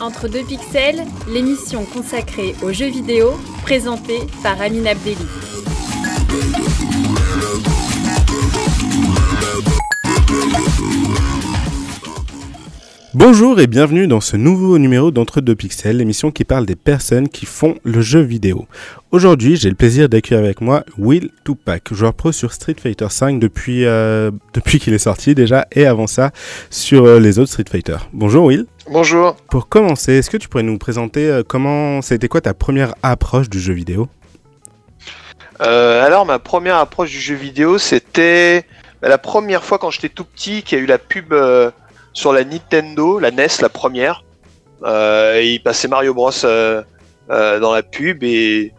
Entre deux pixels, l'émission consacrée aux jeux vidéo, présentée par Amine Abdelli. Bonjour et bienvenue dans ce nouveau numéro d'Entre deux pixels, l'émission qui parle des personnes qui font le jeu vidéo. Aujourd'hui, j'ai le plaisir d'accueillir avec moi Will Tupac, joueur pro sur Street Fighter V depuis, euh, depuis qu'il est sorti déjà et avant ça sur euh, les autres Street Fighter. Bonjour Will. Bonjour. Pour commencer, est-ce que tu pourrais nous présenter euh, comment c'était quoi ta première approche du jeu vidéo? Alors ma première approche du jeu vidéo, c'était bah, la première fois quand j'étais tout petit qu'il y a eu la pub sur la Nintendo, la NES, la première. Euh, il passait Mario Bros euh, euh, dans la pub et,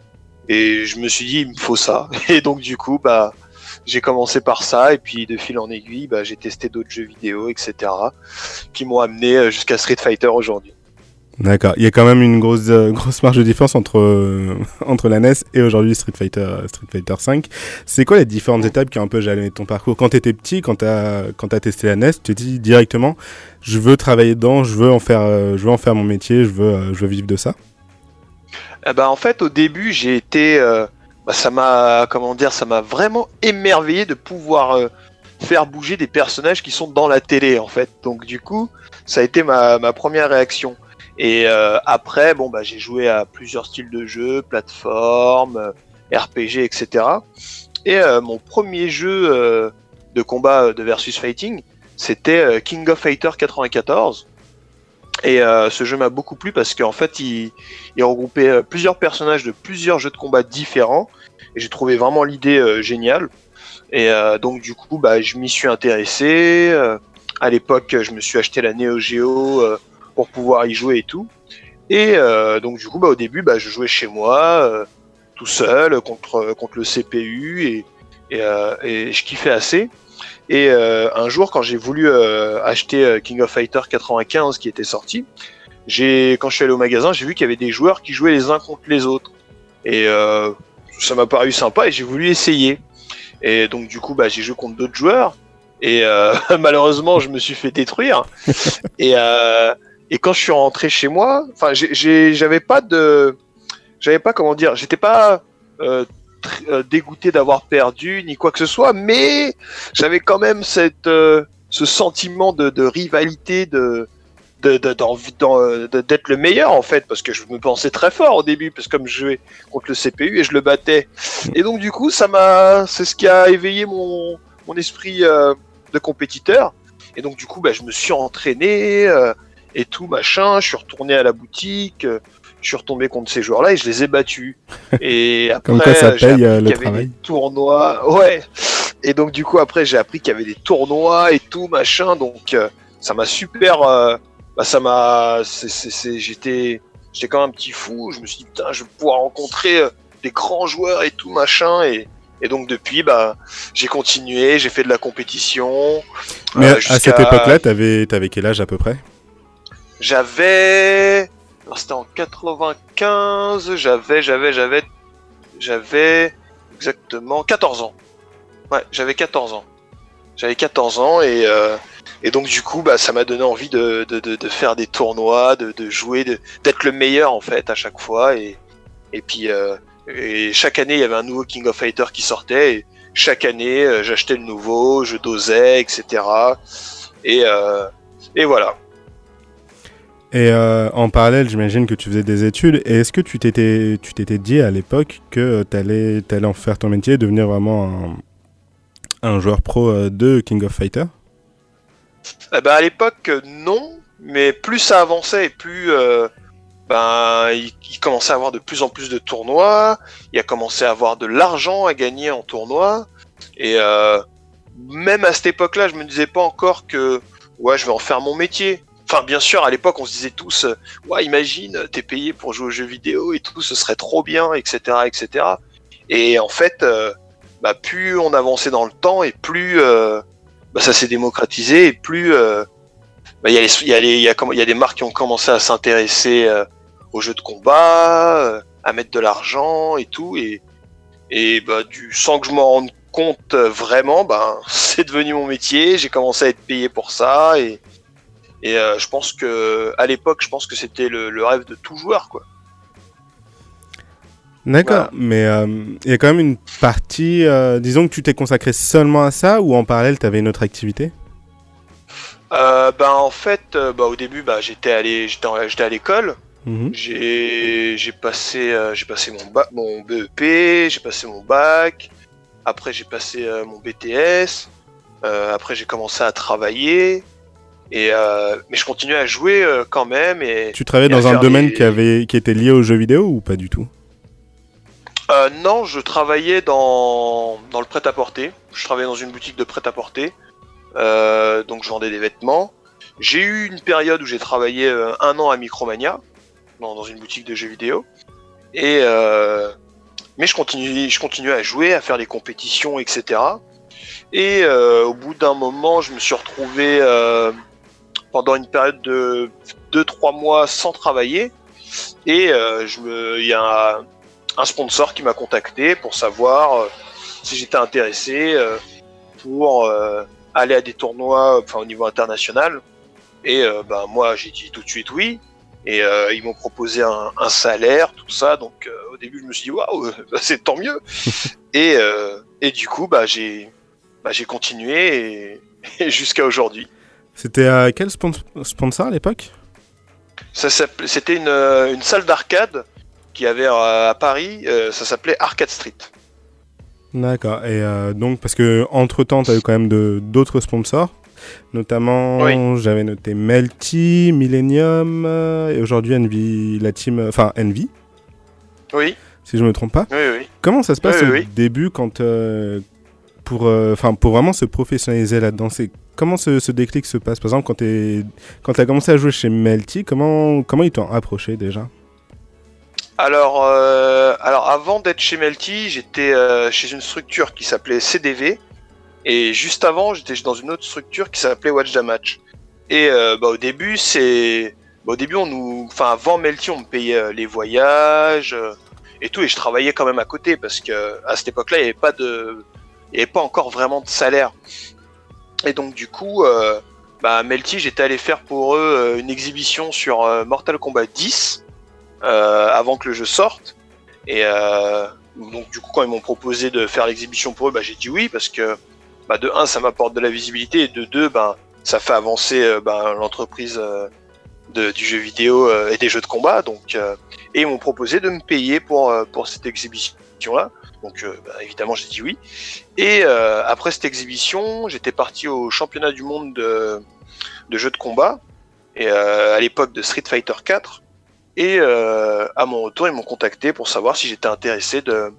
et je me suis dit il me faut ça. Et donc du coup bah j'ai commencé par ça et puis de fil en aiguille bah, j'ai testé d'autres jeux vidéo etc qui m'ont amené jusqu'à Street Fighter aujourd'hui. D'accord. Il y a quand même une grosse, euh, grosse marge de différence entre, euh, entre la NES et aujourd'hui Street Fighter, Street Fighter 5. C'est quoi les différentes étapes qui ont un peu jalonné ton parcours? Quand tu étais petit, quand tu as, quand as testé la NES, tu t'es dit directement je veux travailler dedans, je veux en faire, euh, je veux en faire mon métier, je veux, je veux vivre de ça? Eh ben, En fait, au début, j'ai été. Bah, ça m'a vraiment émerveillé de pouvoir faire bouger des personnages qui sont dans la télé en fait donc du coup ça a été ma, première réaction et euh, après, bon, bah, j'ai joué à plusieurs styles de jeux, plateforme, euh, RPG, etc. Et euh, mon premier jeu de combat de versus fighting, c'était King of Fighter 94. Et ce jeu m'a beaucoup plu parce qu'en fait, il, regroupait plusieurs personnages de plusieurs jeux de combat différents. Et j'ai trouvé vraiment l'idée géniale. Et donc du coup, bah, je m'y suis intéressé. à l'époque, je me suis acheté la Neo Geo pour pouvoir y jouer et tout. Et euh, donc du coup, bah, au début, bah, je jouais chez moi, euh, tout seul, contre, le CPU, euh, et je kiffais assez. Et un jour, quand j'ai voulu acheter King of Fighter 95 qui était sorti, j'ai quand je suis allé au magasin, j'ai vu qu'il y avait des joueurs qui jouaient les uns contre les autres. Et ça m'a paru sympa et j'ai voulu essayer. Et donc du coup, bah, j'ai joué contre d'autres joueurs. Et malheureusement, je me suis fait détruire. et, euh, et quand je suis rentré chez moi, enfin, j'avais pas de, j'avais pas comment dire, j'étais pas euh, euh, dégoûté d'avoir perdu ni quoi que ce soit, mais j'avais quand même cette, euh, ce sentiment de, rivalité, de d'être le meilleur en fait parce que je me pensais très fort au début parce que comme je jouais contre le CPU et je le battais et donc du coup ça m'a c'est ce qui a éveillé mon, mon esprit de compétiteur et donc du coup bah, je me suis entraîné et tout machin. Je suis retourné à la boutique, je suis retombé contre ces joueurs-là et je les ai battus. Et après, Comme quoi ça paye euh, le avait des tournois. Ouais. Et donc du coup après j'ai appris qu'il y avait des tournois et tout machin. Donc euh, ça m'a super. Euh, bah, ça m'a. J'étais. J'étais quand même un petit fou. Je me suis dit putain je vais pouvoir rencontrer des grands joueurs et tout machin et. Et donc depuis, bah, j'ai continué, j'ai fait de la compétition. Mais à cette époque-là, t'avais, avais quel âge à peu près? J'avais. C'était en 95, j'avais, j'avais, j'avais. J'avais exactement 14 ans. Ouais, j'avais 14 ans. J'avais 14 ans et, euh, et donc du coup, bah, ça m'a donné envie de, de, de, faire des tournois, de, de jouer, d'être le meilleur en fait à chaque fois. Et, et puis euh, et chaque année, il y avait un nouveau King of Fighter qui sortait. Et chaque année, euh, j'achetais le nouveau, je dosais, etc. Et, et voilà. Et euh, en parallèle, j'imagine que tu faisais des études. Et est-ce que tu t'étais, tu t'étais dit à l'époque que tu allais, en faire ton métier, devenir vraiment un, joueur pro euh, de King of Fighter? Eh ben, À l'époque, non. Mais plus ça avançait et plus euh, ben, il, il, commençait à avoir de plus en plus de tournois. Il a commencé à avoir de l'argent à gagner en tournoi. Et même à cette époque-là, je me disais pas encore que ouais, je vais en faire mon métier Enfin, bien sûr, à l'époque, on se disait tous, euh, ouais, imagine, t'es payé pour jouer aux jeux vidéo et tout, ce serait trop bien, etc., etc. Et en fait, euh, bah, plus on avançait dans le temps et plus euh, bah, ça s'est démocratisé et plus il y, a des marques qui ont commencé à s'intéresser aux jeux de combat, à mettre de l'argent et tout, et, bah, sans que je m'en rende compte vraiment, bah, c'est devenu mon métier, j'ai commencé à être payé pour ça, et, Et je pense que à l'époque, je pense que c'était le, rêve de tout joueur, quoi. D'accord, mais il y a quand même une partie, disons que tu t'es consacré seulement à ça ou en parallèle tu avais une autre activité? Euh, ben en fait, euh, bah, au début, bah, j'étais allé, j'étais à l'école. Mhm. J'ai passé, euh, j'ai passé mon, mon BEP, j'ai passé mon bac. Après, j'ai passé mon BTS. après, j'ai commencé à travailler. Et mais je continuais à jouer quand même. Et, tu travaillais dans un domaine qui avait, qui était lié aux jeux vidéo ou pas du tout? Non, je travaillais dans, dans le prêt-à-porter. Je travaillais dans une boutique de prêt-à-porter. Euh, donc je vendais des vêtements. J'ai eu une période où j'ai travaillé euh, un an à Micromania, dans, une boutique de jeux vidéo. Et euh, mais je continue, je continue à jouer, à faire des compétitions, etc. Et au bout d'un moment, je me suis retrouvé pendant une période de 2-3 mois sans travailler. Et je me, il y a un, un sponsor qui m'a contacté pour savoir si j'étais intéressé pour aller à des tournois enfin, au niveau international. Et euh, ben, moi, j'ai dit tout de suite oui. Et euh, ils m'ont proposé un, salaire, tout ça. Donc euh, au début, je me suis dit waouh, c'est tant mieux. et, et du coup, bah, j'ai bah, continué et, jusqu'à aujourd'hui. C'était quel sponsor à l'époque? C'était une, une, salle d'arcade qui avait à Paris. ça s'appelait Arcade Street. D'accord. Et euh, donc, parce que entre temps, tu as eu quand même d'autres sponsors. Notamment, j'avais noté Melty, Millennium, euh, et aujourd'hui Envy, la team, enfin Envy. Oui. Si je me trompe pas. Oui, oui. Comment ça se passe au début quand, euh, pour, pour vraiment se professionnaliser là-dedans, comment ce, déclic se passe? Par exemple, quand tu quand as commencé à jouer chez Melty, comment, comment ils t'ont approché déjà? Alors, euh, alors avant d'être chez Melty, j'étais euh, chez une structure qui s'appelait CDV. Et juste avant, j'étais dans une autre structure qui s'appelait Watch the Match. Et euh, bah, au début, c'est. Bah, au début, on nous. Enfin, avant Melty, on me payait les voyages et tout. Et je travaillais quand même à côté parce que à cette époque-là, il avait pas de. Il n'y avait pas encore vraiment de salaire. Et donc, du coup, bah, Melty, j'étais allé faire pour eux une exhibition sur Mortal Kombat 10. Euh, avant que le jeu sorte. Et euh, donc du coup quand ils m'ont proposé de faire l'exhibition pour eux, bah, j'ai dit oui parce que bah, de un ça m'apporte de la visibilité et de deux ben ça fait avancer euh, ben, l'entreprise du jeu vidéo et des jeux de combat. Donc et ils m'ont proposé de me payer pour pour cette exhibition là. Donc bah, évidemment j'ai dit oui. Et après cette exhibition, j'étais parti au championnat du monde de, de jeux de combat et à l'époque de Street Fighter 4. Et euh, à mon retour, ils m'ont contacté pour savoir si j'étais intéressé de,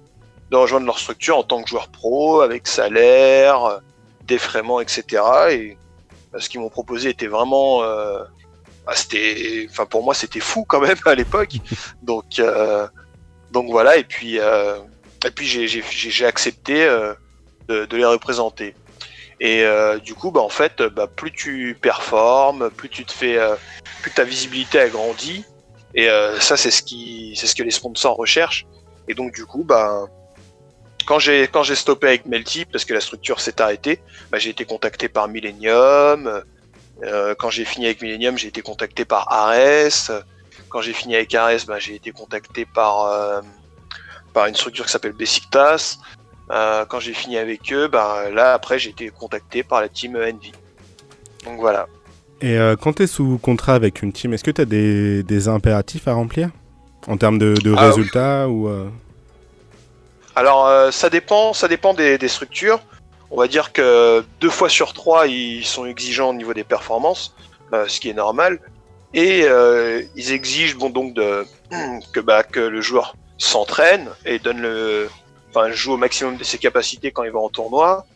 rejoindre leur structure en tant que joueur pro, avec salaire, défraiement, etc. Et euh, ce qu'ils m'ont proposé était vraiment, euh, bah, c'était, enfin pour moi c'était fou quand même à l'époque. Donc donc voilà. Et puis et puis j'ai accepté de, les représenter. Et du coup, bah, en fait, bah, plus tu performes, plus tu te fais, plus ta visibilité agrandit, et euh, ça, c'est ce qui, c'est ce que les sponsors recherchent. Et donc du coup, bah, quand j'ai quand j'ai stoppé avec Melty parce que la structure s'est arrêtée, bah, j'ai été contacté par Millennium. Euh, quand j'ai fini avec Millennium, j'ai été contacté par Ares. Quand j'ai fini avec Ares, bah, j'ai été contacté par euh, par une structure qui s'appelle Besiktas. Euh, quand j'ai fini avec eux, bah, là après j'ai été contacté par la team Envy. Donc voilà. Et euh, quand tu es sous contrat avec une team, est-ce que tu as des, impératifs à remplir? En termes de, ah résultats ou euh? Alors, ça dépend, ça dépend des, structures. On va dire que deux fois sur trois, ils sont exigeants au niveau des performances, ce qui est normal. Et ils exigent bon, donc de, que, bah, que le joueur s'entraîne et donne le, enfin, joue au maximum de ses capacités quand il va en tournoi.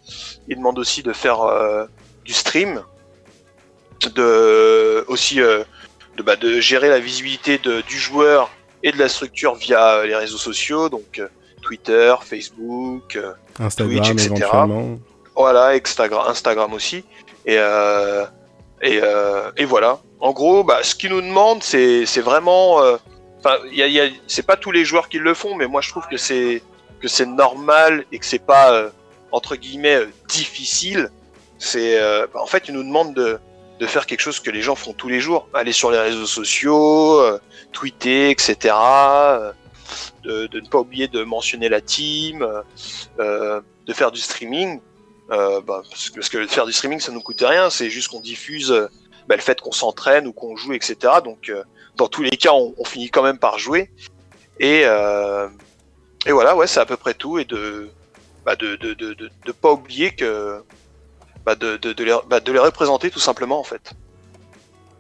Ils demandent aussi de faire du stream, de aussi euh, de, bah, de gérer la visibilité de, du joueur et de la structure via les réseaux sociaux, donc euh, Twitter, Facebook, euh, Instagram, Twitch, etc. Voilà, Instagram, Instagram aussi. Et, et, et, voilà. En gros, bah, ce qu'ils nous demandent, c'est vraiment. C'est pas tous les joueurs qui le font, mais moi je trouve que c'est normal et que c'est pas entre guillemets difficile. C'est bah, en fait ils nous demandent de faire quelque chose que les gens font tous les jours, aller sur les réseaux sociaux, euh, tweeter, etc. euh, de, ne pas oublier de mentionner la team, euh, de faire du streaming. euh, bah, parce, que, faire du streaming, ça nous coûte rien, c'est juste qu'on diffuse euh, bah, le fait qu'on s'entraîne ou qu'on joue, etc. Donc, euh, dans tous les cas, on, finit quand même par jouer. Et, euh, et voilà, ouais, c'est à peu près tout. Et de bah, de, pas oublier que bah, de, les, bah, de les représenter tout simplement en fait.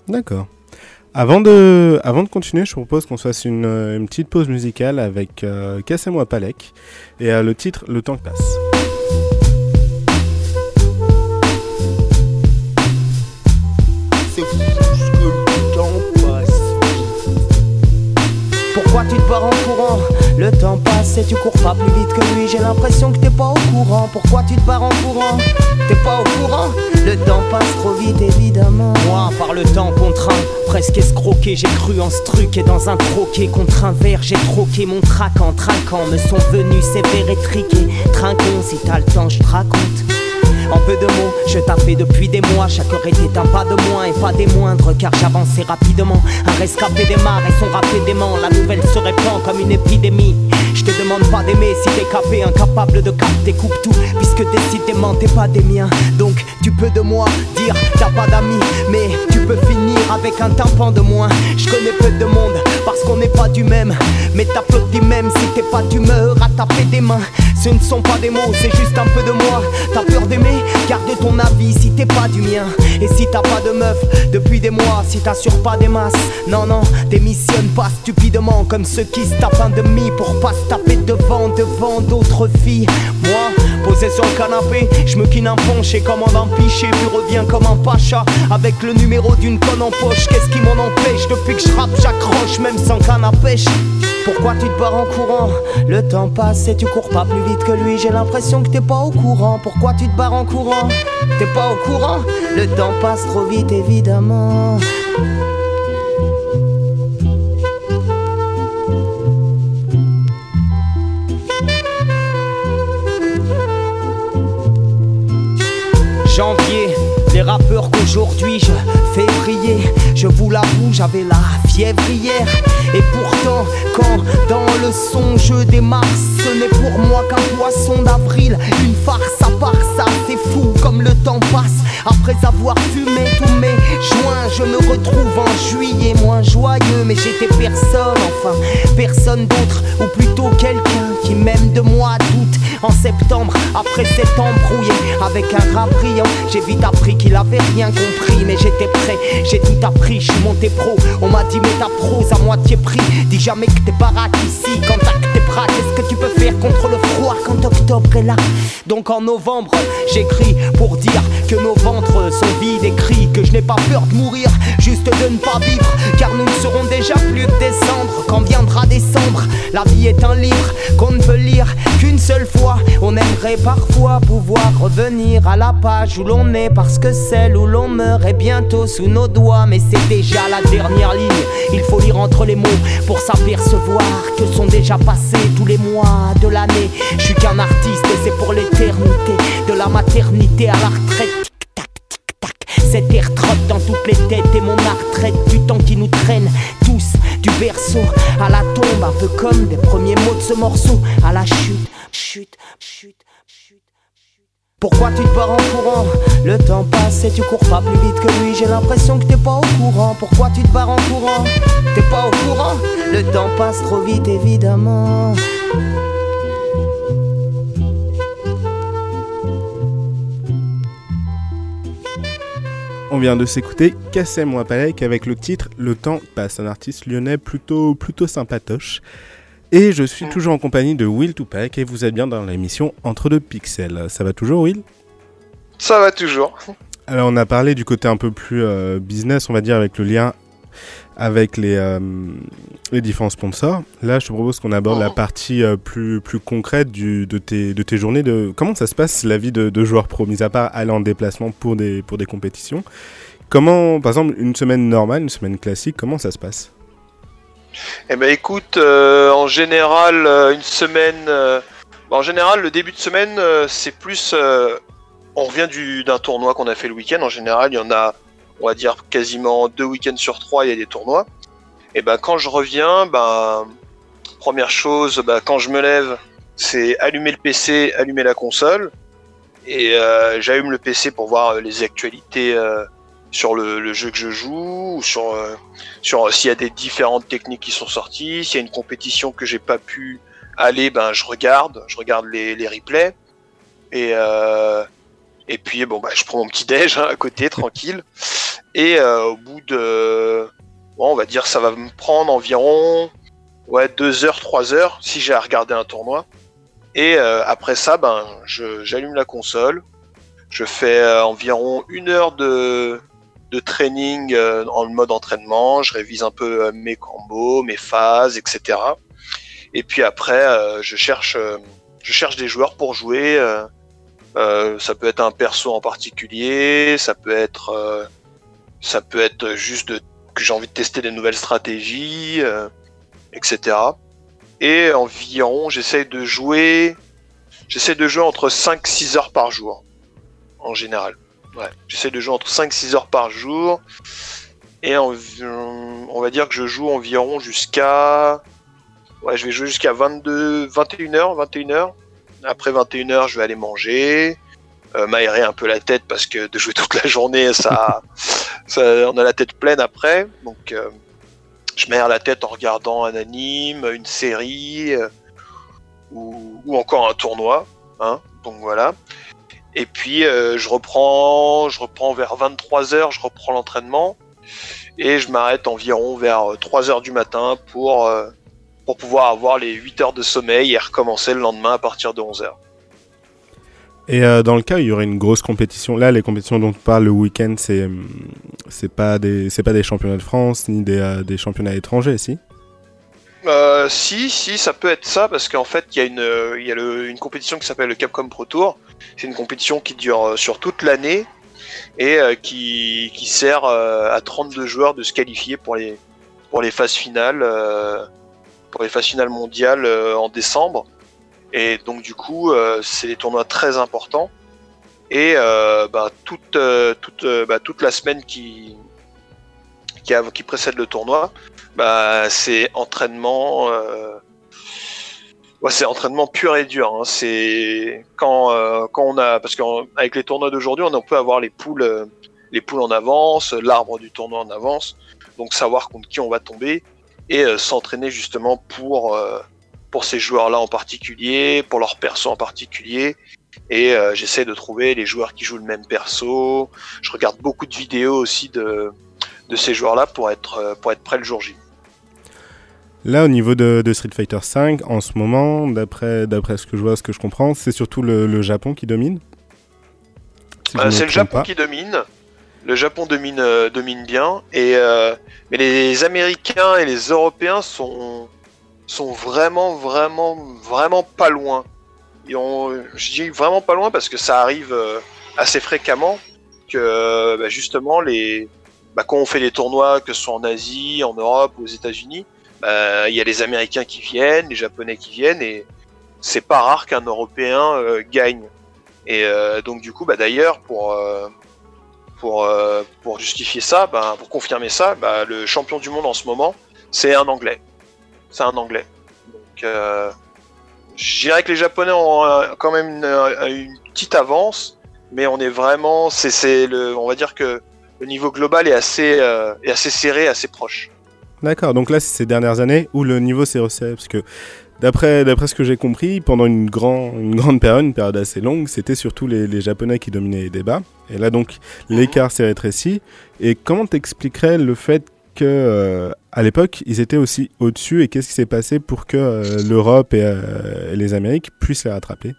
D'accord. Avant de, avant de continuer, je propose qu'on se fasse une, une petite pause musicale avec euh, Cassez-moi Palek et euh, le titre Le temps que passe. Pourquoi tu te barres en courant Le temps passe et tu cours pas plus vite que lui. J'ai l'impression que t'es pas au courant. Pourquoi tu te barres en courant? T'es pas au courant? Le temps passe trop vite évidemment. Moi, par le temps contraint, presque escroqué, j'ai cru en ce truc et dans un troquet contre un verre, j'ai troqué mon trac en trinquant. Me sont venus sévères et triqués. Trinquons, si t'as le temps, je te raconte. En peu de mots, je tapais depuis des mois. Chaque heure était un pas de moins et pas des moindres, car j'avançais rapidement. Un rescapé démarre et son rap dément. La nouvelle se répand comme une épidémie. Je te demande pas d'aimer si t'es capé, incapable de capter, coupe tout. Puisque décidément t'es pas des miens. Donc tu peux de moi dire t'as pas d'amis, mais tu peux finir avec un tympan de moins. Je connais peu de monde parce qu'on n'est pas du même. Mais t'applaudis même si t'es pas d'humeur à taper des mains. Ce ne sont pas des mots, c'est juste un peu de moi. T'as peur d'aimer Garde ton avis si t'es pas du mien. Et si t'as pas de meuf depuis des mois, si t'assures pas des masses, non, non, démissionne pas stupidement comme ceux qui se tapent un demi pour pas se taper devant, devant d'autres filles. Moi, posé sur le canapé, je me quine un punch et commande un pichet, puis reviens comme un pacha avec le numéro d'une conne en poche. Qu'est-ce qui m'en empêche Depuis que je rappe, j'accroche même sans canne à pêche? Pourquoi tu te barres en courant? Le temps passe et tu cours pas plus vite que lui. J'ai l'impression que t'es pas au courant. Pourquoi tu te barres en courant? T'es pas au courant? Le temps passe trop vite évidemment. Janvier, les rappeurs qu'aujourd'hui je fais briller. Je vous l'avoue, j'avais la fièvre hier. Et pourtant, quand dans le son je démarre, ce n'est pour moi qu'un poisson d'avril. Une farce à part ça, c'est fou comme le temps passe. Après avoir fumé tous mes joints, je me retrouve en juillet moins joyeux. Mais j'étais personne, enfin, personne d'autre, ou plutôt quelqu'un qui m'aime de moi doute. En septembre, après s'être embrouillé avec un rat brillant, j'ai vite appris qu'il avait rien compris. Mais j'étais prêt, j'ai tout appris, je suis monté pro. On m'a dit, mais ta prose à moitié prix. Dis jamais que t'es baraque ici, quand tes bras, qu'est-ce que tu peux faire contre le froid quand octobre est là? Donc en novembre, j'écris pour dire que nos ventres sont vides et crie que je n'ai pas peur de mourir, juste de ne pas vivre. Car nous ne serons déjà plus décembre quand viendra décembre. La vie est un livre qu'on ne peut lire qu'une seule fois. On aimerait parfois pouvoir revenir à la page où l'on est parce que celle où l'on meurt est bientôt sous nos doigts. Mais c'est déjà la dernière ligne. Il faut lire entre les mots pour s'apercevoir que sont déjà passés tous les mois de l'année. Je suis qu'un artiste et c'est pour l'éternité. De la maternité à la retraite. Tic-tac, tic-tac. Cet air trotte dans toutes les têtes et mon art traite du temps qui nous traîne tous du berceau à la tombe, un peu comme des premiers mots de ce morceau à la chute, chute, chute, chute. Pourquoi tu te barres en courant? Le temps passe et tu cours pas plus vite que lui. J'ai l'impression que t'es pas au courant. Pourquoi tu te barres en courant? T'es pas au courant? Le temps passe trop vite évidemment. On vient de s'écouter Cassez-moi Palek avec le titre Le temps passe, un artiste lyonnais plutôt, plutôt sympatoche. Et je suis toujours en compagnie de Will Tupac et vous êtes bien dans l'émission Entre deux pixels. Ça va toujours, Will? Ça va toujours. Alors, on a parlé du côté un peu plus euh, business, on va dire, avec le lien avec les, euh, les différents sponsors. Là, je te propose qu'on aborde la partie euh, plus, plus concrète du, de, tes, de tes journées. De, comment ça se passe, la vie de, de joueur pro, mis à part aller en déplacement pour des, pour des compétitions Comment, par exemple, une semaine normale, une semaine classique, comment ça se passe? Eh ben écoute, euh, en général, une semaine. en général, le début de semaine, c'est plus. on revient du- d'un tournoi qu'on a fait le week-end. En général, il y en a on va dire quasiment deux week-ends sur trois, il y a des tournois. Et ben quand je reviens, ben première chose, ben, quand je me lève, c'est allumer le PC, allumer la console, et euh, j'allume le PC pour voir les actualités euh, sur le, jeu que je joue, ou sur sur s'il y a des différentes techniques qui sont sorties, s'il y a une compétition que j'ai pas pu aller, ben je regarde, je regarde les, les replays, et et puis bon bah je prends mon petit déj hein, à côté tranquille. Et euh, au bout de, bon, on va dire ça va me prendre environ ouais deux heures, trois heures si j'ai à regarder un tournoi. Et euh, après ça, ben j'allume la console, je fais euh, environ une heure de de training en mode entraînement, je révise un peu mes combos, mes phases, etc. Et puis après, je cherche je cherche des joueurs pour jouer euh, ça peut être un perso en particulier, ça peut être, euh, ça peut être juste que j'ai envie de tester des nouvelles stratégies, euh, etc. Et environ, j'essaie de jouer, j'essaie de jouer entre 5-6 heures par jour, en général. Ouais, j'essaie de jouer entre 5-6 heures par jour. Et on va dire que je joue environ jusqu'à. Ouais, je vais jouer jusqu'à 22, 21h, 21h. Après 21h, je vais aller manger, euh, m'aérer un peu la tête parce que de jouer toute la journée, ça, on a la tête pleine après. Donc, euh, je m'aère la tête en regardant un anime, une série euh, ou, encore un tournoi. Hein. donc voilà. Et puis je reprends, je reprends vers 23h, je reprends l'entraînement et je m'arrête environ vers 3h du matin pour pour pouvoir avoir les 8 heures de sommeil et recommencer le lendemain à partir de 11 heures. Et euh, dans le cas où il y aurait une grosse compétition, là les compétitions dont on parle le week-end, c'est euh, c'est pas des c'est pas des championnats de France ni des, euh, des championnats étrangers, si? Si si ça peut être ça parce qu'en fait il y a une il y a une compétition qui s'appelle le Capcom Pro Tour. C'est une compétition qui dure sur toute l'année et qui, qui sert à 32 joueurs de se qualifier pour les pour les phases finales pour les finales mondiales euh, en décembre. Et donc du coup, euh, c'est des tournois très importants. Et euh, bah, bah, toute la semaine qui, précède le tournoi, bah, c'est entraînement. Entraînement pur et dur. Hein. C'est quand, quand on a parce qu'avec les tournois d'aujourd'hui, on peut avoir les poules, les poules en avance, l'arbre du tournoi en avance, donc savoir contre qui on va tomber et euh, s'entraîner justement pour, euh, pour ces joueurs-là en particulier, pour leurs perso en particulier. Et euh, j'essaie de trouver les joueurs qui jouent le même perso. Je regarde beaucoup de vidéos aussi de, de ces joueurs-là pour être, pour être prêt le jour J. Là, au niveau de, de Street Fighter V, en ce moment, d'après ce que je vois, ce que je comprends, c'est surtout le, le, Japon qui domine. c'est le Japon qui domine le Japon domine, euh, bien, et, euh, mais les Américains et les Européens sont, vraiment, vraiment, pas loin. je dis vraiment pas loin parce que ça arrive euh, assez fréquemment que bah, justement les, bah, quand on fait des tournois, que ce soit en Asie, en Europe, aux États-Unis, bah, il y a les Américains qui viennent, les Japonais qui viennent, et c'est pas rare qu'un Européen gagne. Et donc du coup, bah, d'ailleurs, pour pour, euh, pour justifier ça, ben, pour confirmer ça, ben, le champion du monde en ce moment, c'est un Anglais. C'est un Anglais. Donc, euh, je dirais que les Japonais ont euh, quand même une, petite avance, mais on est vraiment, c'est le, on va dire que le niveau global est assez, est assez serré, assez proche. D'accord, donc là, c'est ces dernières années où le niveau s'est resserré, parce que D'après, ce que j'ai compris, pendant une, grand, grande période, une période assez longue, c'était surtout les, Japonais qui dominaient les débats. Et là, donc, l'écart s'est rétréci. Et comment t'expliquerais le fait que euh, à l'époque, ils étaient aussi au-dessus et qu'est-ce qui s'est passé pour que euh, l'Europe euh, et, les Amériques puissent les rattraper?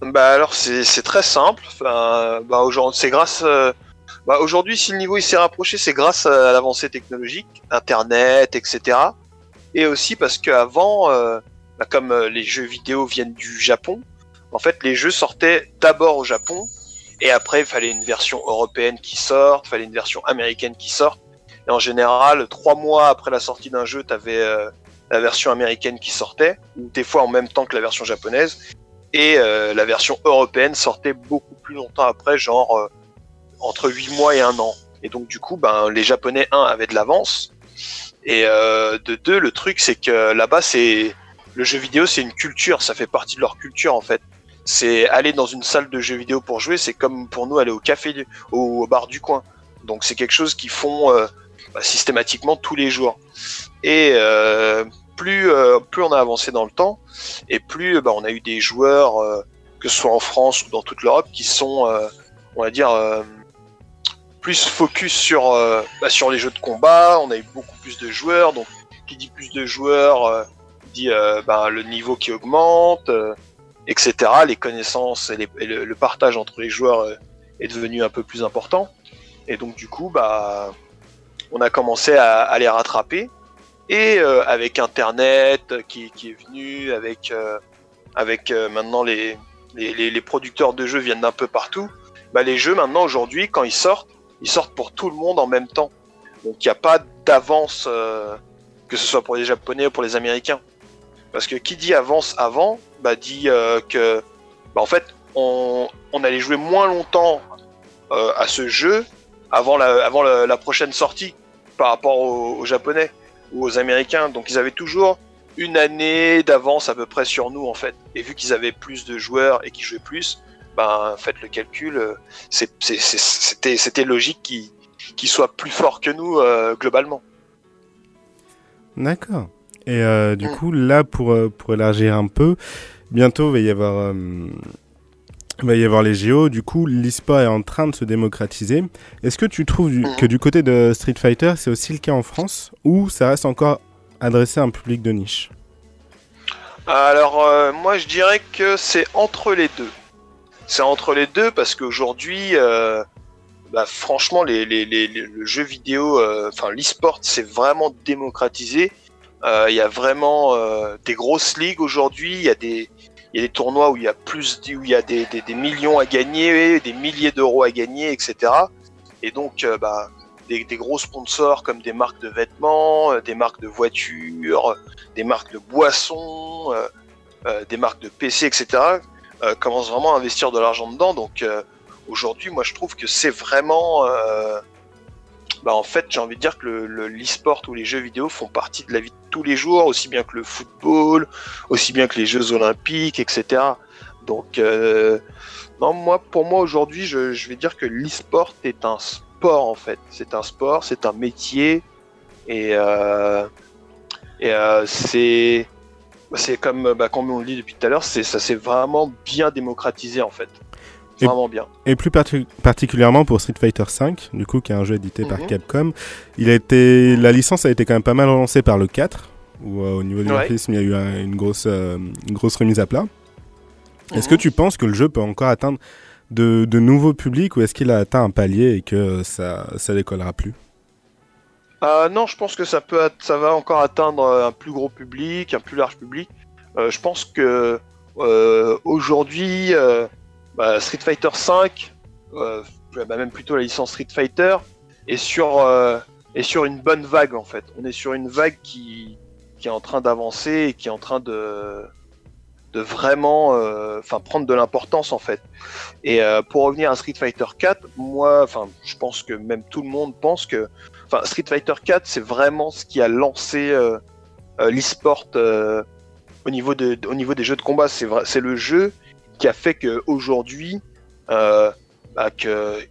Bah alors c'est très simple. Bah aujourd'hui, c'est grâce. bah aujourd'hui, si le niveau s'est rapproché, c'est grâce à l'avancée technologique, Internet, etc et aussi parce qu'avant, euh, bah, comme euh, les jeux vidéo viennent du Japon, en fait, les jeux sortaient d'abord au Japon, et après, il fallait une version européenne qui sorte, il fallait une version américaine qui sorte. Et en général, trois mois après la sortie d'un jeu, tu avais euh, la version américaine qui sortait, ou des fois en même temps que la version japonaise, et la version européenne sortait beaucoup plus longtemps après, genre entre huit mois et un an. Et donc du coup, ben les Japonais un avaient de l'avance. Et euh, de deux, le truc c'est que là-bas c'est le jeu vidéo, c'est une culture, ça fait partie de leur culture en fait. C'est aller dans une salle de jeux vidéo pour jouer, c'est comme pour nous aller au café, au, bar du coin. Donc c'est quelque chose qu'ils font euh, bah, systématiquement tous les jours. Et euh, plus euh, plus on a avancé dans le temps, et plus bah, on a eu des joueurs, que ce soit en France ou dans toute l'Europe, qui sont, on va dire, plus focus sur bah, sur les jeux de combat. On a eu beaucoup plus de joueurs, donc qui dit plus de joueurs dit bah, le niveau qui augmente, etc. Les connaissances et, le, partage entre les joueurs est devenu un peu plus important. Et donc du coup, bah, on a commencé à, les rattraper. Et euh, avec Internet qui, est venu, avec, euh, avec euh, maintenant les, les, producteurs de jeux viennent d'un peu partout, bah, les jeux maintenant aujourd'hui, quand ils sortent, ils sortent pour tout le monde en même temps. Donc il n'y a pas d'avance, que ce soit pour les Japonais ou pour les Américains. Parce que qui dit avance avant, bah, dit que bah, en fait on, allait jouer moins longtemps à ce jeu avant la, avant la, prochaine sortie par rapport aux, Japonais ou aux Américains. Donc ils avaient toujours une année d'avance à peu près sur nous en fait. Et vu qu'ils avaient plus de joueurs et qu'ils jouaient plus, ben faites le calcul, euh, c'était logique qu'ils soient plus forts que nous euh, globalement. D'accord. Et euh, du mm. coup, là, pour, pour élargir un peu, bientôt il va y avoir il va y avoir les JO, du coup l'e-sport est en train de se démocratiser. Est-ce que tu trouves que du côté de Street Fighter c'est aussi le cas en France ou ça reste encore adressé à un public de niche? Alors euh, moi je dirais que c'est entre les deux. C'est entre les deux parce qu'aujourd'hui, euh, bah, franchement le jeu vidéo, euh, enfin l'e-sport c'est vraiment démocratisé. Il y a vraiment des grosses ligues aujourd'hui, il y a des y a des tournois où il y a plus, où il y a des, millions à gagner, des milliers d'euros à gagner, etc. Et donc, euh, bah, des, gros sponsors comme des marques de vêtements, euh, des marques de voitures, des marques de boissons, euh, des marques de PC, etc. commencent vraiment à investir de l'argent dedans. Donc, aujourd'hui, moi, je trouve que c'est vraiment bah en fait j'ai envie de dire que l'e-sport ou les jeux vidéo font partie de la vie de tous les jours, aussi bien que le football, aussi bien que les Jeux olympiques, etc. Donc euh, non, moi pour moi aujourd'hui je, je, vais dire que l'e-sport est un sport en fait. C'est un sport, c'est un métier et, euh, et euh, c'est c'est comme, bah, comme on le dit depuis tout à l'heure, ça s'est vraiment bien démocratisé en fait. Vraiment bien. Et plus particulièrement pour Street Fighter V, du coup, qui est un jeu édité par mhm. Capcom. Il a été, la licence a été quand même pas mal relancée par le 4, où euh, au niveau du graphisme, il y a eu une, grosse, euh, une grosse remise à plat. Est-ce que mhm. tu penses que le jeu peut encore atteindre de, de nouveaux publics ou est-ce qu'il a atteint un palier et que ça, ça décollera plus? Euh, Non, je pense que ça, peut, ça va encore atteindre un plus gros public, un plus large public. je pense que aujourd'hui, bah, Street Fighter 5, euh, bah, même plutôt la licence Street Fighter, est sur, euh, est sur une bonne vague en fait. On est sur une vague qui, qui est en train d'avancer et qui est en train de, de vraiment euh, enfin prendre de l'importance en fait. Et euh, pour revenir à Street Fighter 4, moi, enfin, je pense que même tout le monde pense que, Street Fighter 4, c'est vraiment ce qui a lancé euh, l'e-sport au niveau de, au niveau des jeux de combat. C'est le jeu qui a fait qu'aujourd'hui, euh, bah,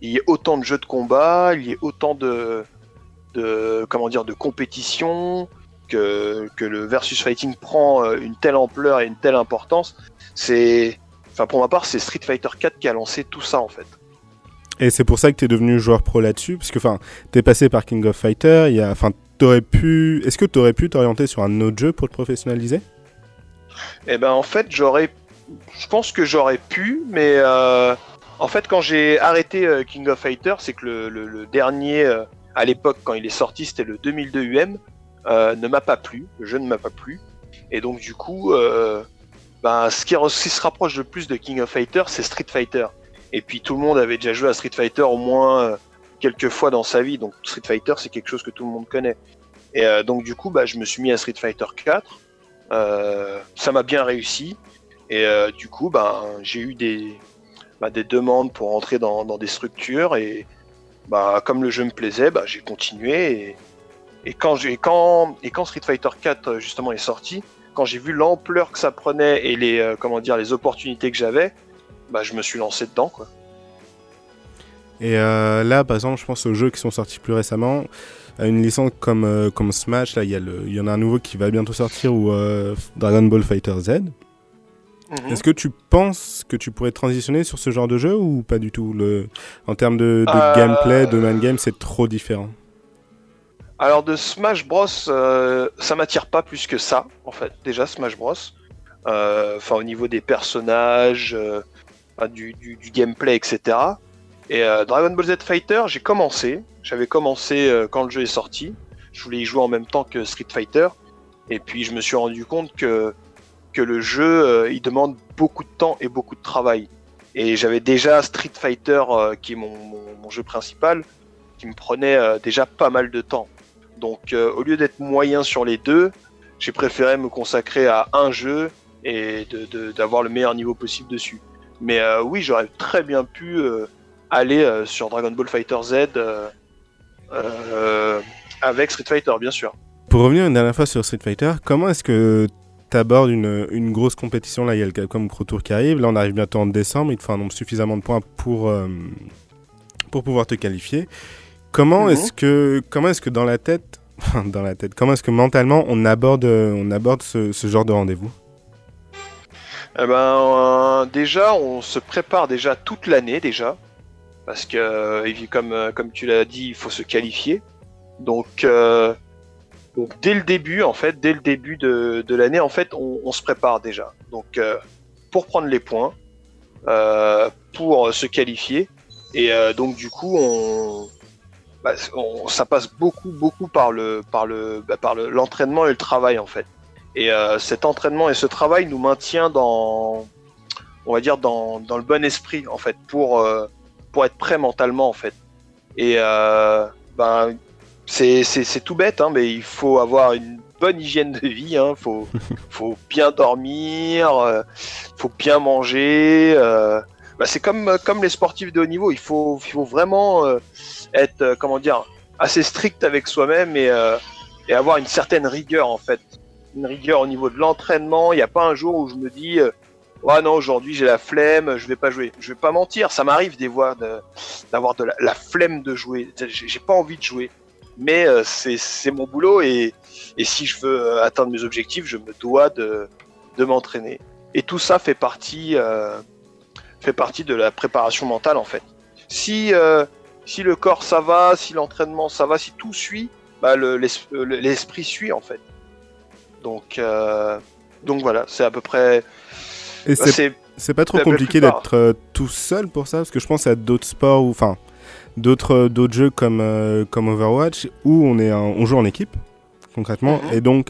y ait autant de jeux de combat, il y ait autant de, de que, le versus fighting prend euh, une telle ampleur et une telle importance. C'est, pour ma part, c'est Street Fighter 4 qui a lancé tout ça en fait. Et c'est pour ça que tu es devenu joueur pro là-dessus, parce que tu es passé par King of Fighter, y a, t'aurais pu, est-ce que tu aurais pu t'orienter sur un autre jeu pour te professionnaliser? Eh ben en fait, j'aurais je pense que j'aurais pu, mais euh, en fait, quand j'ai arrêté euh, King of Fighters, c'est que le, dernier, euh, à l'époque, quand il est sorti, c'était le 2002 UM, ne m'a pas plu. Le jeu ne m'a pas plu. Et donc, du coup, ben, ce, qui, se rapproche le plus de King of Fighters, c'est Street Fighter. Et puis, tout le monde avait déjà joué à Street Fighter au moins quelques fois dans sa vie. Donc, Street Fighter, c'est quelque chose que tout le monde connaît. Et donc, du coup, bah, je me suis mis à Street Fighter 4. ça m'a bien réussi. Et euh, du coup, ben, j'ai eu des, ben, des demandes pour entrer dans, dans, des structures et, bah, comme le jeu me plaisait, bah, j'ai continué. Et, quand, quand, et quand Street Fighter 4 justement est sorti, quand j'ai vu l'ampleur que ça prenait et les, euh, comment dire, les opportunités que j'avais, bah, je me suis lancé dedans. Quoi. Et euh, là, par exemple, je pense aux jeux qui sont sortis plus récemment. À une licence comme, euh, comme Smash, là, il y, y, en a un nouveau qui va bientôt sortir, ou Dragon Ball Fighter Z. Mhm. Est-ce que tu penses que tu pourrais transitionner sur ce genre de jeu ou pas du tout? Le... En termes de, euh, gameplay, de man game, c'est trop différent Alors de Smash Bros, euh, ça m'attire pas plus que ça, en fait. Déjà Smash Bros. Euh, enfin au niveau des personnages, du, gameplay, etc. Et Dragon Ball Z Fighter, j'ai commencé. J'avais commencé quand le jeu est sorti. Je voulais y jouer en même temps que Street Fighter. Et puis je me suis rendu compte que le jeu, euh, il demande beaucoup de temps et beaucoup de travail. Et j'avais déjà Street Fighter, euh, qui est mon, jeu principal, qui me prenait euh, déjà pas mal de temps. Donc au lieu d'être moyen sur les deux, j'ai préféré me consacrer à un jeu et d'avoir le meilleur niveau possible dessus. Mais oui, j'aurais très bien pu aller sur Dragon Ball Fighter Z avec Street Fighter, bien sûr. Pour revenir une dernière fois sur Street Fighter, comment est-ce que t'abordes une, une grosse compétition, là il y a le Capcom Pro Tour qui arrive, là on arrive bientôt en décembre, il te faut un nombre suffisamment de points pour, euh, pour pouvoir te qualifier. Comment mhm. est-ce que, comment est-ce que dans la tête, dans la tête, comment est-ce que mentalement on aborde, on aborde ce, ce genre de rendez-vous? Eh ben, euh, déjà, on se prépare déjà toute l'année déjà, parce que euh, comme, comme tu l'as dit, il faut se qualifier. Donc dès le début, en fait, dès le début de, l'année, en fait, on, se prépare déjà. Donc euh, pour prendre les points, euh, pour se qualifier, et euh, donc du coup, bah, on, ça passe beaucoup, beaucoup par le, par le, bah, par l'entraînement et le travail en fait. Et cet entraînement et ce travail nous maintient dans, on va dire dans, le bon esprit en fait, pour pour être prêt mentalement en fait. Et ben c'est tout bête, hein, mais il faut avoir une bonne hygiène de vie. Il hein. faut, faut bien dormir, euh, faut bien manger. Euh, bah, c'est comme, comme les sportifs de haut niveau. Il faut, il faut vraiment euh, être, euh, comment dire, assez strict avec soi-même et, euh, et avoir une certaine rigueur en fait. Une rigueur au niveau de l'entraînement. Il n'y a pas un jour où je me dis, ouais non aujourd'hui j'ai la flemme, je vais pas jouer. Je vais pas mentir, ça m'arrive d'avoir de, la, flemme de jouer. J'ai pas envie de jouer mais euh, c'est mon boulot et, et, si je veux euh, atteindre mes objectifs, je me dois de, de m'entraîner. Et tout ça fait partie, euh, fait partie de la préparation mentale en fait. Si, si le corps ça va, si l'entraînement ça va, si tout suit, bah, l'esprit suit en fait. Donc, donc voilà, c'est à peu près. Et bah, c'est pas trop compliqué d'être tout seul pour ça, parce que je pense à d'autres sports où, enfin, d'autres d'autres jeux comme euh, comme Overwatch où on est on joue en équipe concrètement mhm. et donc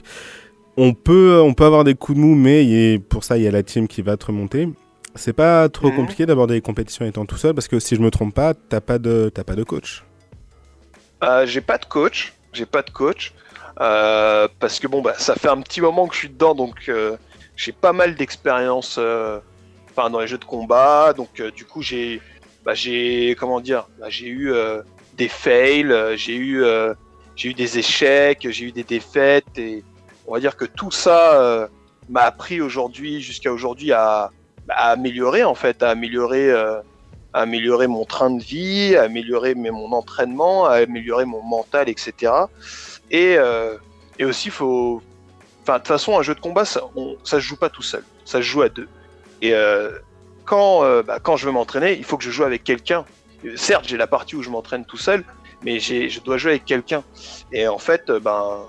on peut on peut avoir des coups de mou mais pour ça il y a la team qui va te remonter c'est pas trop mhm. compliqué d'aborder les compétitions étant tout seul parce que si je me trompe pas t'as pas de pas de coach euh, j'ai pas de coach j'ai pas de coach euh, parce que bon bah ça fait un petit moment que je suis dedans donc j'ai pas mal d'expérience enfin dans les jeux de combat donc du coup j'ai bah, j'ai comment dire, bah, j'ai eu euh, des fails, euh, j'ai eu euh, j'ai eu des échecs, j'ai eu des défaites et on va dire que tout ça m'a appris aujourd'hui jusqu'à aujourd'hui à, bah, à, améliorer en fait, à améliorer à améliorer mon train de vie, à améliorer mon entraînement, à améliorer mon mental, etc. Et, et aussi, faut. Enfin, de toute façon, un jeu de combat, ça, on, ça se joue pas tout seul. Ça se joue à deux. Et quand, euh, bah, quand je veux m'entraîner, il faut que je joue avec quelqu'un. Certes, j'ai la partie où je m'entraîne tout seul, mais je dois jouer avec quelqu'un. Et en fait, euh, ben,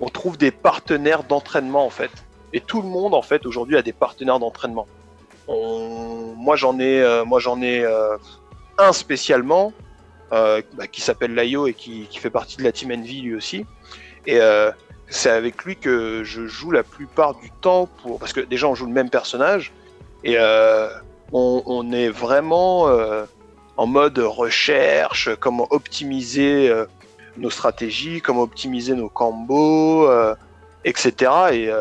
on trouve des partenaires d'entraînement en fait. Et tout le monde en fait aujourd'hui a des partenaires d'entraînement. Moi j'en ai, euh, moi j'en ai un spécialement bah, qui s'appelle Layo et qui, fait partie de la team Envy lui aussi. Et c'est avec lui que je joue la plupart du temps pour parce que déjà on joue le même personnage et on, est vraiment euh, en mode recherche, comment optimiser euh, nos stratégies, comment optimiser nos combos, euh, etc.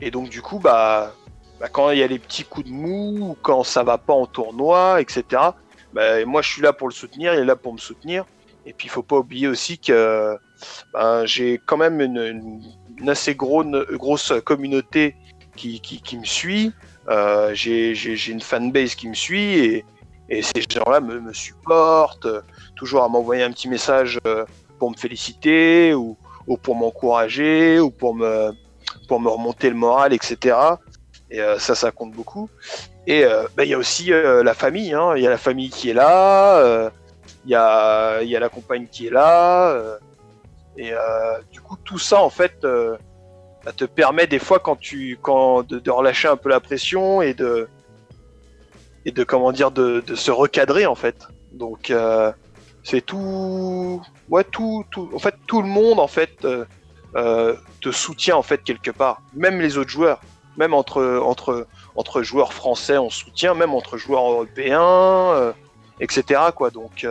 Et, donc du coup, bah, bah, quand il y a les petits coups de mou, quand ça va pas en tournoi, etc. bah, moi je suis là pour le soutenir, il est là pour me soutenir. Et puis il faut pas oublier aussi que ben, j'ai quand même une, assez grosse communauté qui, me suit. Euh, j'ai une fanbase qui me suit et, ces gens-là me, supportent, toujours à m'envoyer un petit message euh, pour me féliciter ou, ou pour m'encourager ou pour me, pour me remonter le moral, etc. Et euh, ça, ça compte beaucoup. Et ben, il y a aussi la famille, hein. il y a la famille qui est là, il y, a, y a la compagne qui est là. et du coup, tout ça, en fait, ça te permet des fois quand tu quand de, relâcher un peu la pression et de et de comment dire de, de se recadrer en fait. Donc euh, c'est tout ouais tout, tout en fait tout le monde en fait euh, euh, te soutient en fait quelque part. Même les autres joueurs, même entre entre entre joueurs français on soutient, même entre joueurs européens, etc. quoi. Donc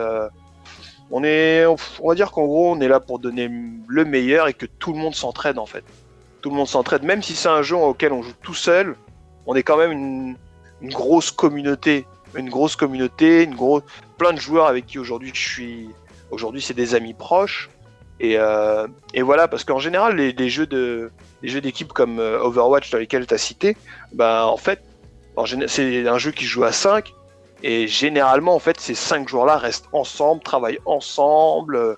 on est on va dire qu'en gros on est là pour donner le meilleur et que tout le monde s'entraide en fait tout le monde s'entraide, même si c'est un jeu auquel on joue tout seul, on est quand même une, grosse communauté, une grosse communauté, une plein de joueurs avec qui aujourd'hui je suis, aujourd'hui c'est des amis proches, et, euh, voilà parce qu'en général les, jeux de, jeux d'équipe comme euh, Overwatch dans lesquels tu as cité, bah en fait, c'est un jeu qui joue à 5 et généralement en fait ces 5 joueurs-là restent ensemble, travaillent ensemble,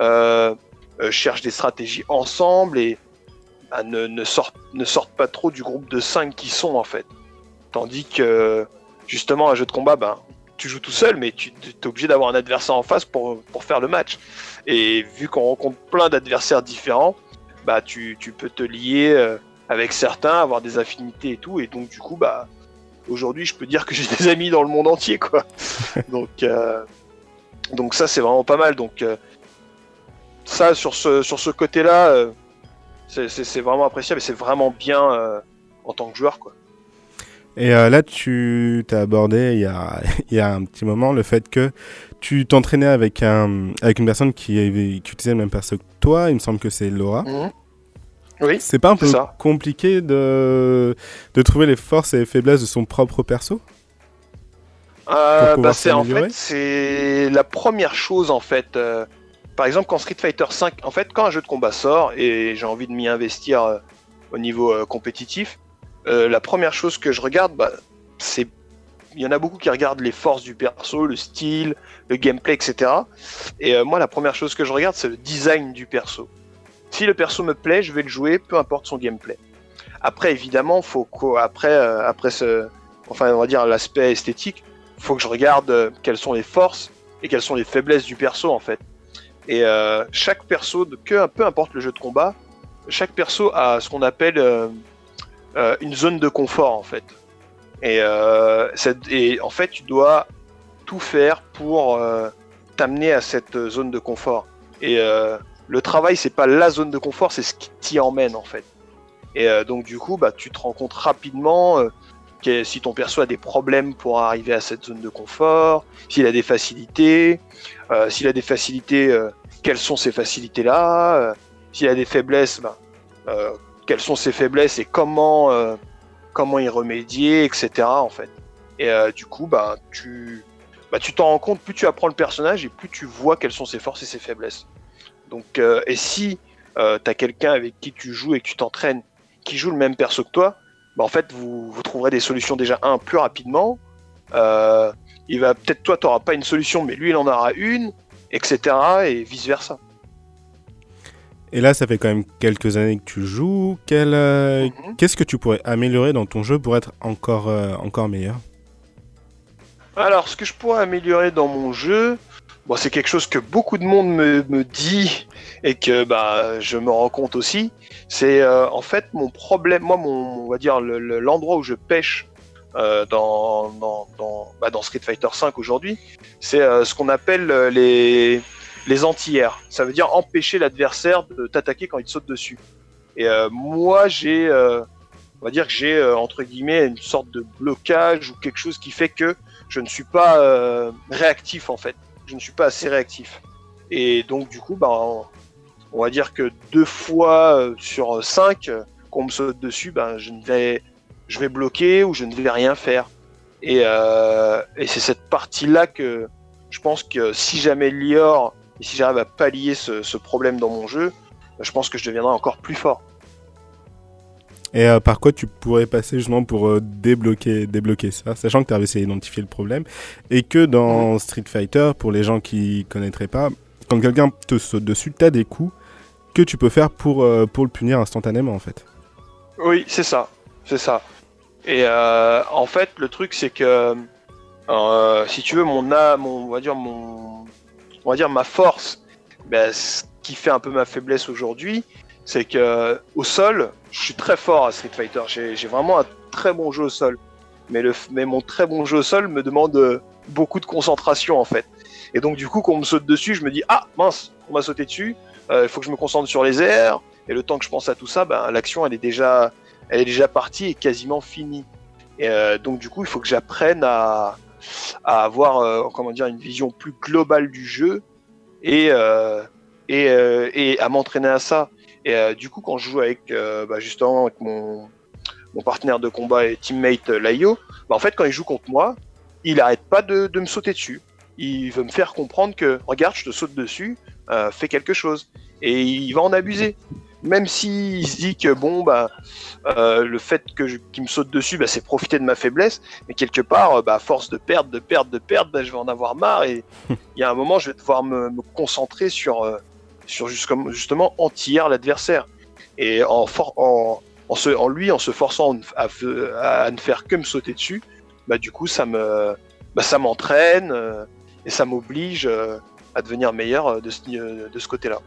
euh, cherchent des stratégies ensemble et sortent, ne sortent pas trop du groupe de 5 qui sont en fait. Tandis que justement un jeu de combat, ben, tu joues tout seul, mais tu es obligé d'avoir un adversaire en face pour, pour faire le match. Et vu qu'on rencontre plein d'adversaires différents, bah tu, tu, peux te lier euh, avec certains, avoir des affinités et tout. Et donc du coup, bah aujourd'hui, je peux dire que j'ai des amis dans le monde entier, quoi. donc, euh, donc ça, c'est vraiment pas mal. Donc euh, ça, sur ce, sur ce côté-là, c'est vraiment appréciable et c'est vraiment bien en tant que joueur. Quoi. Et euh, là, tu t'as abordé il y, a, il y a un petit moment le fait que tu t'entraînais avec, un, avec une personne qui, qui utilisait le même perso que toi. Il me semble que c'est Laura. Mhm. Oui. C'est pas un peu compliqué de, de trouver les forces et les faiblesses de son propre perso? Euh, bah c'est en fait c'est la première chose en fait par exemple, quand Street Fighter V, en fait, quand un jeu de combat sort et j'ai envie de m'y investir euh, au niveau euh, compétitif, euh, la première chose que je regarde, bah, c'est. Il y en a beaucoup qui regardent les forces du perso, le style, le gameplay, etc. Et moi, la première chose que je regarde, c'est le design du perso. Si le perso me plaît, je vais le jouer, peu importe son gameplay. Après, évidemment, faut après, après ce, enfin, on va dire l'aspect esthétique, faut que je regarde quelles sont les forces et quelles sont les faiblesses du perso en fait. Et euh, chaque perso, que, peu importe le jeu de combat, chaque perso a ce qu'on appelle euh, euh, une zone de confort en fait. Et, et, en fait, tu dois tout faire pour t'amener à cette zone de confort. Et le travail, c'est pas la zone de confort, c'est ce qui t'y emmène en fait. Et donc du coup, bah, tu te rends compte rapidement que si ton perso a des problèmes pour arriver à cette zone de confort, s'il a des facilités, euh, s'il a des facilités, euh, quelles sont ces facilités-là euh, S'il a des faiblesses, ben, quelles sont ces faiblesses et comment, comment y remédier, etc. En fait. Et du coup, ben, tu bah, tu t'en rends compte, plus tu apprends le personnage et plus tu vois quelles sont ses forces et ses faiblesses. Donc, et si euh, tu as quelqu'un avec qui tu joues et que tu t'entraînes qui joue le même perso que toi, bah, en fait, vous, vous trouverez des solutions déjà, un, plus rapidement, euh, il va peut-être toi tu n'auras pas une solution mais lui il en aura une etc et vice versa et là ça fait quand même quelques années que tu joues Quel, euh, mhm. qu'est-ce que tu pourrais améliorer dans ton jeu pour être encore, euh, encore meilleur? Alors ce que je pourrais améliorer dans mon jeu bon, c'est quelque chose que beaucoup de monde me, me dit et que bah, je me rends compte aussi c'est en fait mon problème moi mon on va dire l'endroit où je pêche euh, dans, dans, dans, bah, dans, Street Fighter V aujourd'hui, c'est euh, ce qu'on appelle euh, les, les anti-airs. Ça veut dire empêcher l'adversaire de t'attaquer quand il te saute dessus. Et moi, j'ai, on va dire que j'ai entre guillemets une sorte de blocage ou quelque chose qui fait que je ne suis pas réactif en fait. Je ne suis pas assez réactif. Et donc du coup, bah, on va dire que deux fois sur cinq qu'on me saute dessus, ben, je ne vais je vais bloquer ou je ne vais rien faire. Et, euh, et c'est cette partie-là que je pense que si j'améliore et si j'arrive à pallier ce, ce problème dans mon jeu, je pense que je deviendrai encore plus fort. Et euh, par quoi tu pourrais passer justement pour euh, débloquer, débloquer ça, sachant que tu as essayé d'identifier le problème, et que dans Street Fighter, pour les gens qui connaîtraient pas, quand quelqu'un te saute dessus, tu as des coups que tu peux faire pour, euh, pour le punir instantanément en fait. Oui, c'est ça, c'est ça. Et en fait, le truc c'est que si tu veux mon âme, mon, on va dire mon, on va dire ma force, ben, ce qui fait un peu ma faiblesse aujourd'hui, c'est que au sol, je suis très fort à Street Fighter. J'ai vraiment un très bon jeu au sol. Mais, le, mais mon très bon jeu au sol me demande euh, beaucoup de concentration en fait. Et donc du coup, quand on me saute dessus, je me dis ah mince, on m'a sauté dessus. euh, Il faut que je me concentre sur les airs. Et le temps que je pense à tout ça, ben, l'action elle est déjà, elle est déjà partie et quasiment finie. Et euh, donc du coup, il faut que j'apprenne à, à avoir euh, comment dire une vision plus globale du jeu et euh, et, euh, et à m'entraîner à ça. Et du coup, quand je joue avec bah, justement avec mon, mon partenaire de combat et teammate Laio, bah, en fait, quand il joue contre moi, il arrête pas de, me sauter dessus. Il veut me faire comprendre que regarde, je te saute dessus, fais quelque chose. Et il va en abuser. Même s'il se dit que bon, bah, euh, le fait qu'il me saute dessus, bah, c'est profiter de ma faiblesse. Mais quelque part, euh, bah, à force de perdre, de perdre, de perdre, bah, je vais en avoir marre. Et il y a un moment, je vais devoir me, me concentrer sur, euh, sur justement anti-air l'adversaire. Et en, for- en, en, se, en lui, en se forçant à, ne faire que me sauter dessus, bah, du coup, ça me, bah, ça m'entraîne euh, et ça m'oblige à devenir meilleur de ce, de ce côté-là.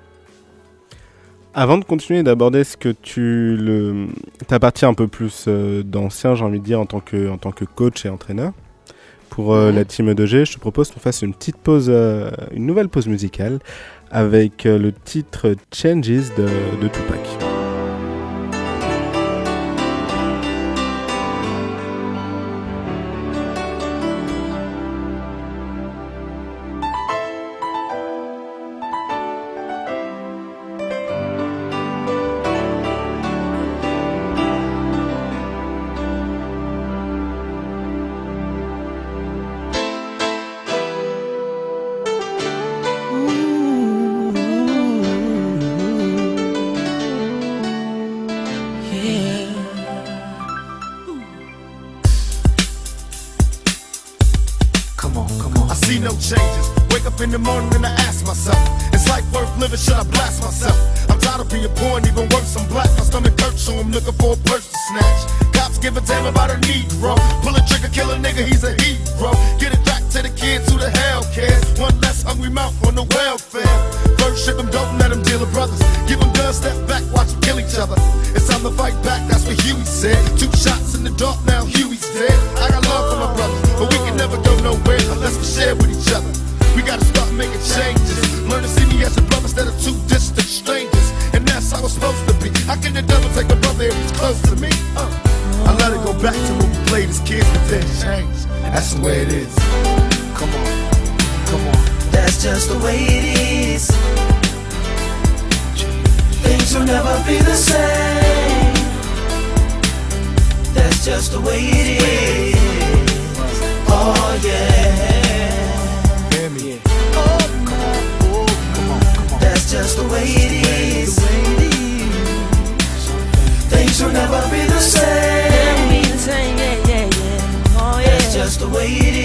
Avant de continuer d'aborder ce que tu le ta partie un peu plus euh, d'ancien, j'ai envie de dire en tant que en tant que coach et entraîneur pour euh, la team 2G, je te propose qu'on fasse une petite pause, euh, une nouvelle pause musicale avec le titre Changes de, de Tupac. Never be the same. That's just the way it is. Oh yeah. Hear me. That's just the way it is. Things will never be the same. Oh, That's just the way it is.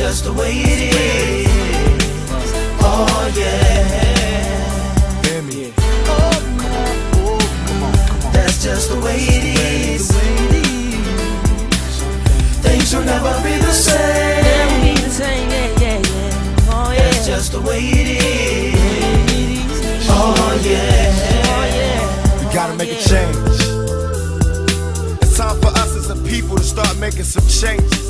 Just the way it is. Oh yeah. Hear me. That's just the way it is. Things will never be the same. That's just the way it is. Oh yeah. We gotta make a change. It's time for us as a people to start making some changes.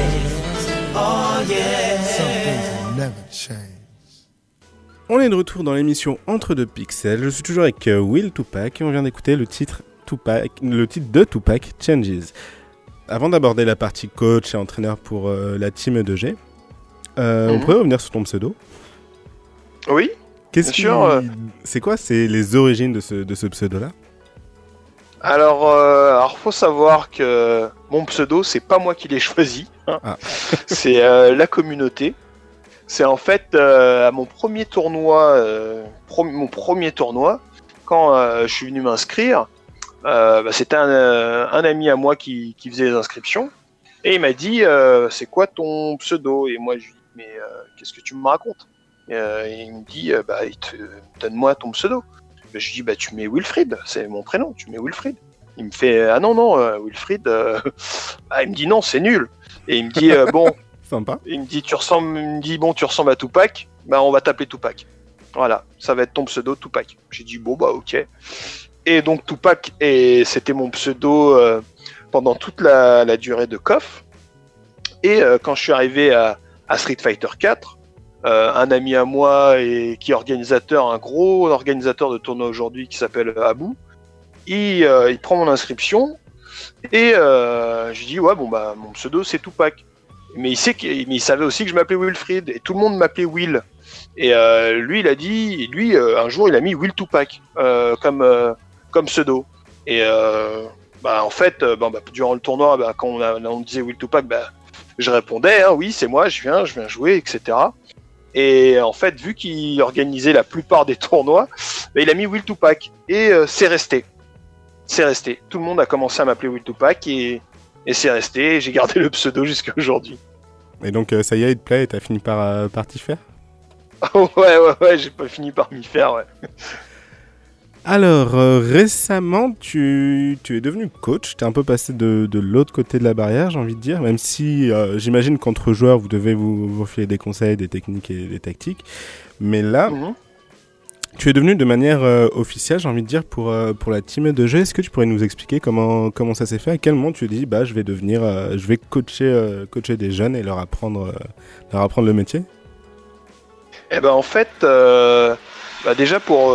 Oh yeah. Some things will never change. On est de retour dans l'émission Entre deux pixels. Je suis toujours avec euh, Will Tupac et on vient d'écouter le titre Tupac, le titre de Tupac, Changes. Avant d'aborder la partie coach et entraîneur pour euh, la team E2G, euh, on Mhm. pourrait revenir sur ton pseudo. Oui Qu'est-ce euh. C'est quoi? C'est les origines de ce, de ce pseudo-là? Alors, euh, alors faut savoir que mon pseudo, c'est pas moi qui l'ai choisi. hein. Ah. c'est euh, la communauté. C'est en fait euh, à mon premier tournoi, euh, pro- mon premier tournoi, quand je suis venu m'inscrire, bah, c'était un, un ami à moi qui, qui faisait les inscriptions et il m'a dit c'est quoi ton pseudo? Et moi je lui dis mais qu'est-ce que tu me racontes? Et, il me dit bah donne-moi ton pseudo. Bah, je lui dis bah tu mets Wilfried, c'est mon prénom, tu mets Wilfried. Il me fait ah non non euh, Wilfried, euh, bah, il me dit non c'est nul et il me dit euh, bon Sympa. il me dit tu ressembles, il me dit bon tu ressembles à Tupac, bah on va t'appeler Tupac. Voilà, ça va être ton pseudo Tupac. J'ai dit bon bah ok. Et donc Tupac et c'était mon pseudo euh, pendant toute la, la durée de KOF. Et quand je suis arrivé à, à Street Fighter 4, euh, un ami à moi et qui est organisateur, un gros organisateur de tournoi aujourd'hui qui s'appelle Abou, il, euh, il prend mon inscription et euh, je dis ouais bon bah mon pseudo c'est Tupac. Mais il sait savait aussi que je m'appelais Wilfried et tout le monde m'appelait Will. Et lui il a dit, lui un jour il a mis Will Tupac comme pseudo. Et bah en fait bah, durant le tournoi bah, quand on, a- disait Will Tupac je répondais hein, oui c'est moi je viens je viens jouer etc. Et en fait vu qu'il organisait la plupart des tournois bah, il a mis Will Tupac et euh, c'est resté c'est resté. Tout le monde a commencé à m'appeler Will Tupac et, et c'est resté. J'ai gardé le pseudo jusqu'à aujourd'hui. Et donc, euh, ça y est, il te plaît et t'as fini par, euh, par t'y faire? Ouais, ouais, ouais, j'ai pas fini par m'y faire, ouais. Alors, euh, récemment, tu, tu es devenu coach. Tu es un peu passé de, de l'autre côté de la barrière, j'ai envie de dire. Même si euh, j'imagine qu'entre joueurs, vous devez vous, vous filer des conseils, des techniques et des tactiques. Mais là, Mhm. tu es devenu de manière euh, officielle, j'ai envie de dire, pour, pour la team de jeu. Est-ce que tu pourrais nous expliquer comment, comment ça s'est fait? À quel moment tu dis, bah, je vais devenir, je vais coacher, coacher des jeunes et leur apprendre, leur apprendre le métier? Eh ben en fait, bah, déjà pour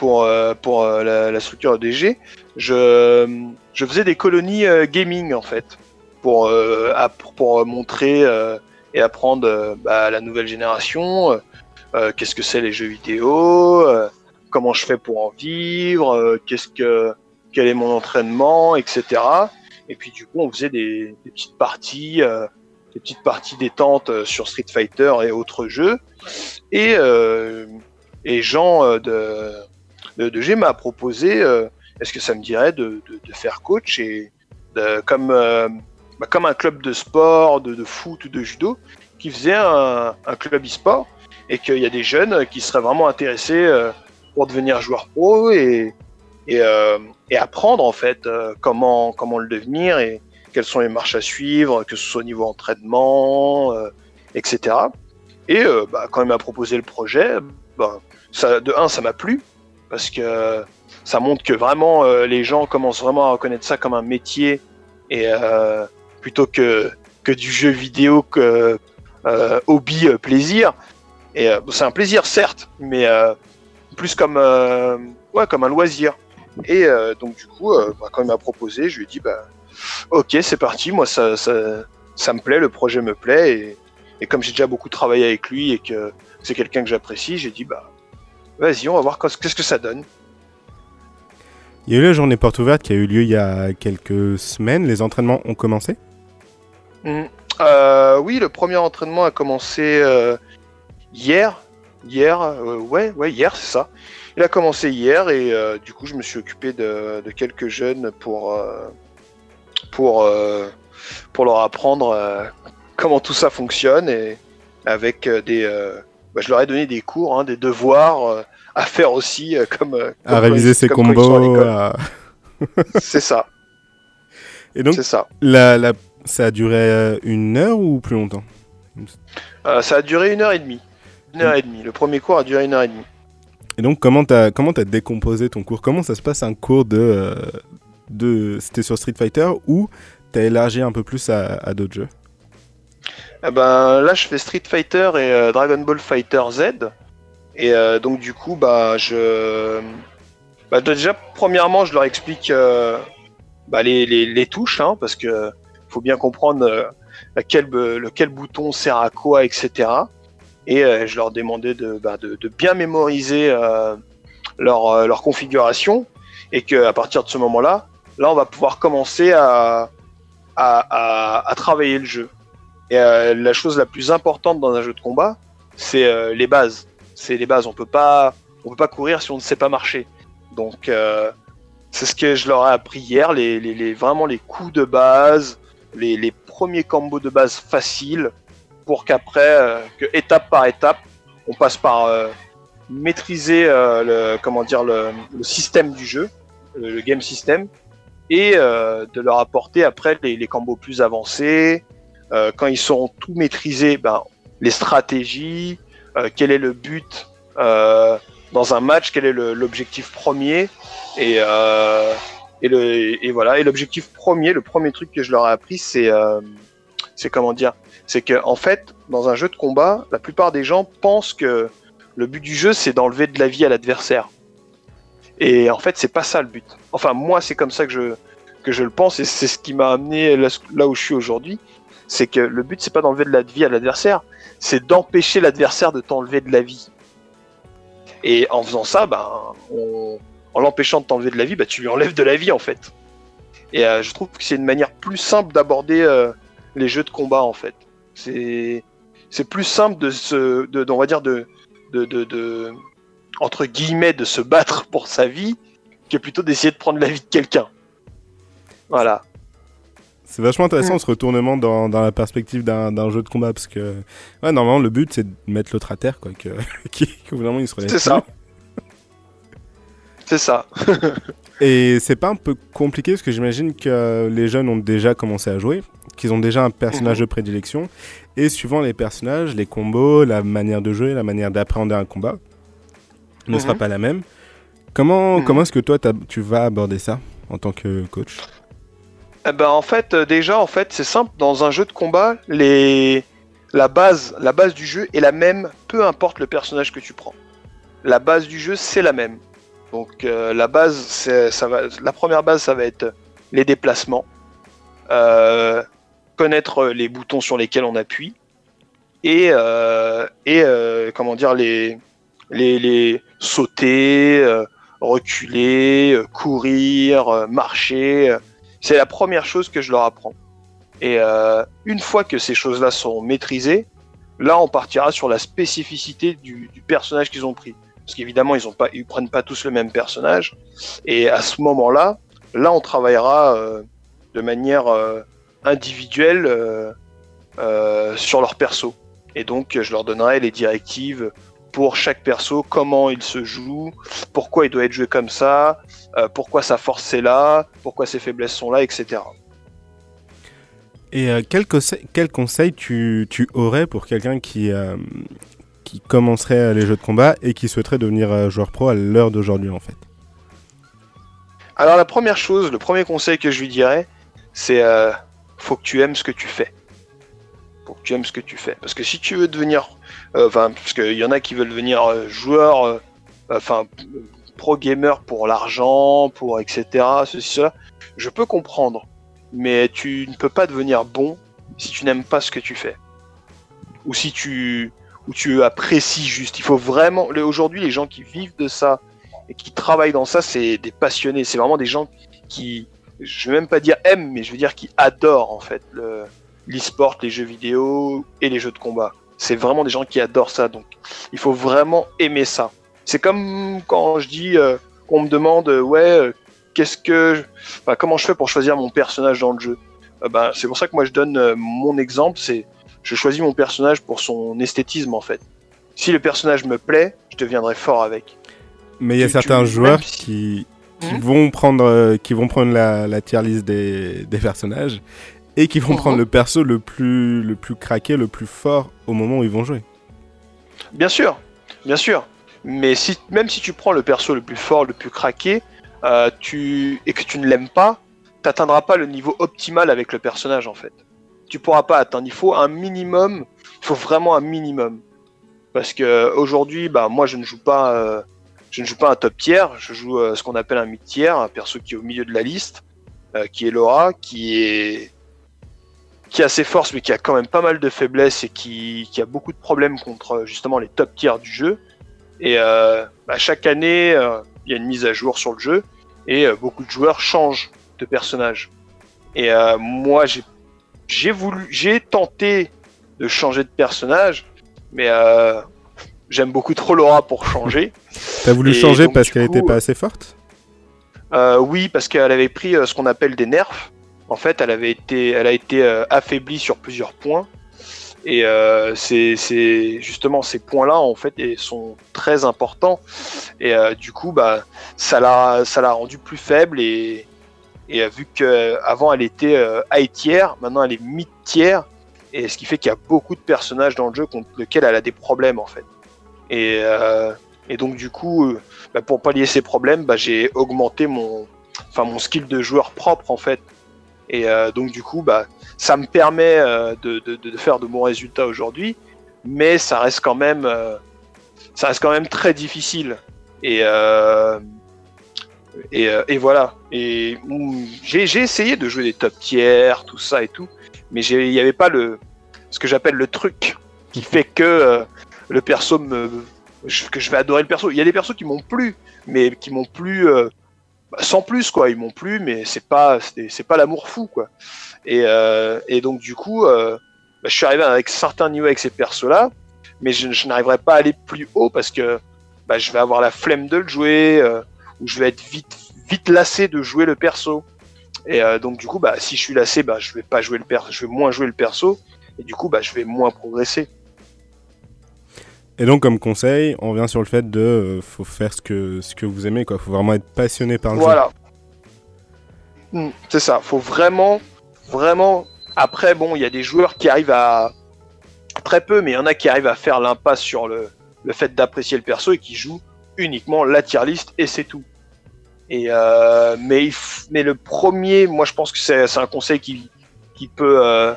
pour euh, pour euh, la, structure EDG, je je faisais des colonies euh, gaming en fait pour app- pour montrer et apprendre euh, bah, à la nouvelle génération qu'est-ce que c'est les jeux vidéo, comment je fais pour en vivre, qu'est-ce que quel est mon entraînement, etc. Et puis du coup on faisait des, petites parties. des petites parties détentes sur Street Fighter et autres jeux. Et euh, Et Jean de, de, de G m'a proposé euh, est-ce que ça me dirait de, faire coach et de- comme, euh, bah, comme un club de sport, de, foot ou de judo, qui faisait un, club e-sport et qu'il y a des jeunes qui seraient vraiment intéressés euh, pour devenir joueur pro et, et, euh, apprendre en fait euh, comment, comment le devenir et quelles sont les marches à suivre, que ce soit au niveau entraînement, euh, etc. Et euh, bah, quand il m'a proposé le projet, bah, ça, de un, ça m'a plu parce que ça montre que vraiment euh, les gens commencent vraiment à reconnaître ça comme un métier et euh, plutôt que que du jeu vidéo que euh, hobby plaisir. Et c'est un plaisir certes, mais plus comme ouais comme un loisir. Et donc du coup, bah, quand il m'a proposé, je lui ai dit bah ok c'est parti, moi ça, ça ça me plaît, le projet me plaît et, et comme j'ai déjà beaucoup travaillé avec lui et que c'est quelqu'un que j'apprécie, j'ai dit bah vas-y on va voir qu'est-ce que ça donne. Il y a eu la journée porte ouverte qui a eu lieu il y a quelques semaines. Les entraînements ont commencé? Mm. Euh, oui, le premier entraînement a commencé euh, hier. Hier, euh, ouais, ouais, hier, c'est ça. Il a commencé hier et du coup, je me suis occupé de, de quelques jeunes pour pour pour leur apprendre comment tout ça fonctionne et avec des. bah, je leur ai donné des cours, hein, des devoirs à faire aussi, euh, comme, euh, À réviser ses comme combos. à- C'est ça, Et donc, c'est ça. la, la- ça a duré euh, une heure ou plus longtemps? Euh, ça a duré une heure et demie. Une heure et demie. Le premier cours a duré une heure et demie. Et donc, comment t'as comment décomposé ton cours? Comment ça se passe un cours de euh, de c'était sur Street Fighter ou t'as élargi un peu plus à, à d'autres jeux? Eh ben, là, je fais Street Fighter et euh, Dragon Ball Fighter Z. Et euh, donc, du coup, bah, je. Bah, déjà, premièrement, je leur explique euh, bah, les, touches, hein, parce que faut bien comprendre euh, lequel bouton sert à quoi, etc. Et euh, je leur demandais de, bah, de, bien mémoriser euh, leur, euh, configuration. Et qu'à partir de ce moment-là, là, on va pouvoir commencer à, travailler le jeu. Et euh, la chose la plus importante dans un jeu de combat, c'est euh, les bases. C'est les bases. On peut pas, on peut pas courir si on ne sait pas marcher. Donc euh, c'est ce que je leur ai appris hier, vraiment les coups de base, les, premiers combos de base faciles, pour qu'après, euh, étape par étape, on passe par euh, maîtriser le, le, système du jeu, le, game system, et de leur apporter après les, combos plus avancés, quand ils seront tout maîtrisés, ben, les stratégies, quel est le but euh, dans un match, quel est l'objectif premier, et, euh, et, voilà. Et l'objectif premier, le premier truc que je leur ai appris, c'est euh, comment dire, c'est que en fait, dans un jeu de combat, la plupart des gens pensent que le but du jeu, c'est d'enlever de la vie à l'adversaire. Et en fait, c'est pas ça le but. Enfin, moi, c'est comme ça que je que je le pense, et c'est ce qui m'a amené là où je suis aujourd'hui c'est que le but c'est pas d'enlever de la vie à l'adversaire, c'est d'empêcher l'adversaire de t'enlever de la vie. Et en faisant ça, ben, en l'empêchant de t'enlever de la vie, bah, tu lui enlèves de la vie en fait. Et euh, je trouve que c'est une manière plus simple d'aborder euh, les jeux de combat en fait. C'est c'est plus simple de se, de, on va dire de, de, de- entre guillemets de se battre pour sa vie que plutôt d'essayer de prendre la vie de quelqu'un. Voilà. C'est vachement intéressant ce retournement dans, dans la perspective d'un jeu de combat parce que ouais, normalement le but c'est de mettre l'autre à terre quoi, que, vraiment il se relève. C'est ça. C'est ça. Et c'est pas un peu compliqué parce que j'imagine que les jeunes ont déjà commencé à jouer, qu'ils ont déjà un personnage Mhm. de prédilection et suivant les personnages, les combos, la manière de jouer, la manière d'appréhender un combat ne sera Mhm. pas la même. Comment, Mhm. comment est-ce que toi tu vas aborder ça en tant que coach? Eh ben en fait euh, déjà en fait c'est simple dans un jeu de combat les la base la base du jeu est la même peu importe le personnage que tu prends. La base du jeu c'est la même. Donc euh, la base ça va la première base ça va être les déplacements euh, connaître les boutons sur lesquels on appuie et et comment dire les les, les sauter reculer courir marcher c'est la première chose que je leur apprends. Et euh, une fois que ces choses-là sont maîtrisées, là on partira sur la spécificité du, du personnage qu'ils ont pris. parce qu'évidemment ils ils prennent pas tous le même personnage. Et à ce moment-là, là on travaillera euh, de manière euh, individuelle euh, euh, sur leur perso. Et donc je leur donnerai les directives pour chaque perso, comment il se joue, pourquoi il doit être joué comme ça, euh, pourquoi sa force est là, pourquoi ses faiblesses sont là, etc. Et euh, quel, conseil, quel conseil tu, tu aurais pour quelqu'un qui, euh, qui commencerait les jeux de combat et qui souhaiterait devenir euh, joueur pro à l'heure d'aujourd'hui en fait? Alors la première chose, le premier conseil que je lui dirais, c'est faut que tu aimes ce que tu fais. Tu aimes ce que tu fais. Parce que si tu veux devenir, euh, enfin, parce qu'il y en a qui veulent devenir euh, joueur, euh, enfin pro gamer pour l'argent, pour etc. Ceci cela, je peux comprendre, mais tu ne peux pas devenir bon si tu n'aimes pas ce que tu fais, ou si tu ou tu apprécies juste. Il faut vraiment. Aujourd'hui, les gens qui vivent de ça et qui travaillent dans ça, c'est des passionnés. C'est vraiment des gens qui, je vais même pas dire aiment, mais je veux dire qui adorent en fait le l'e-sport, les jeux vidéo et les jeux de combat. C'est vraiment des gens qui adorent ça. Donc, il faut vraiment aimer ça. C'est comme quand je dis euh, qu'on me demande, euh, ouais, euh, qu'est-ce que, enfin, comment je fais pour choisir mon personnage dans le jeu? Euh, ben, c'est pour ça que moi je donne mon exemple. C'est, je choisis mon personnage pour son esthétisme en fait. Si le personnage me plaît, je deviendrai fort avec. Mais il y a Tu- certains tu- joueurs si- qui, qui Mhm. vont prendre, qui vont prendre la, la tier list des, des personnages et qui vont Mhm. prendre le perso le plus, le plus craqué, le plus fort au moment où ils vont jouer. Bien sûr, bien sûr. Mais si, même si tu prends le perso le plus fort, le plus craqué, euh, tu, et que tu ne l'aimes pas, t'atteindras pas le niveau optimal avec le personnage en fait. Tu pourras pas atteindre. Il faut un minimum. Il faut vraiment un minimum. Parce que aujourd'hui, bah moi je ne joue pas, euh, je ne joue pas un top tier. Je joue euh, ce qu'on appelle un mid tier, un perso qui est au milieu de la liste, euh, qui est Laura, qui est qui a ses forces mais qui a quand même pas mal de faiblesses et qui, qui a beaucoup de problèmes contre euh, justement les top tiers du jeu. Et euh, bah, chaque année, euh, il y a une mise à jour sur le jeu et euh, beaucoup de joueurs changent de personnage. Et moi, j'ai j'ai voulu, j'ai tenté de changer de personnage, mais j'aime beaucoup trop Laura pour changer. T'as voulu Et changer donc, parce qu'elle coup, était pas assez forte? oui, parce qu'elle avait pris ce qu'on appelle des nerfs. En fait, elle avait été, elle a été euh, affaiblie sur plusieurs points. Et euh, c'est justement ces points-là en fait sont très importants. Et euh, du coup, bah, ça l'a, ça l'a rendue plus faible et et euh, vu que avant elle était high tier, maintenant elle est mid tier. Et ce qui fait qu'il y a beaucoup de personnages dans le jeu contre lesquels elle a des problèmes en fait. Et et donc du coup, bah, pour pallier ces problèmes, bah, j'ai augmenté mon, enfin mon skill de joueur propre en fait. Et euh, donc du coup, bah, ça me permet euh, de, de, faire de bons résultats aujourd'hui, mais ça reste quand même, euh, ça reste quand même très difficile. Et et, voilà. Et j'ai essayé de jouer des top tiers, tout ça et tout, mais il n'y avait pas le, ce que j'appelle le truc qui fait que le perso me, que je vais adorer le perso. Il y a des persos qui m'ont plu, mais qui m'ont plu bah, sans plus quoi. Ils m'ont plu, mais c'est pas c'est pas l'amour fou quoi. Et, euh, et donc du coup, euh, bah, je suis arrivé avec certains niveaux avec ces persos là, mais je, je n'arriverai pas à aller plus haut parce que bah, je vais avoir la flemme de le jouer euh, ou je vais être vite vite lassé de jouer le perso. Et euh, donc du coup, bah, si je suis lassé, bah, je vais pas jouer le perso, je vais moins jouer le perso, et du coup, bah, je vais moins progresser. Et donc, comme conseil, on vient sur le fait de euh, faut faire ce que, ce que vous aimez, quoi. Faut vraiment être passionné par le jeu. Voilà. Hmm, c'est ça. Faut vraiment, vraiment. Après, bon, il y a des joueurs qui arrivent à très peu, mais il y en a qui arrivent à faire l'impasse sur le, le fait d'apprécier le perso et qui jouent uniquement la tier list et c'est tout. Et euh, mais, mais le premier, moi, je pense que c'est un conseil qui, qui peut euh,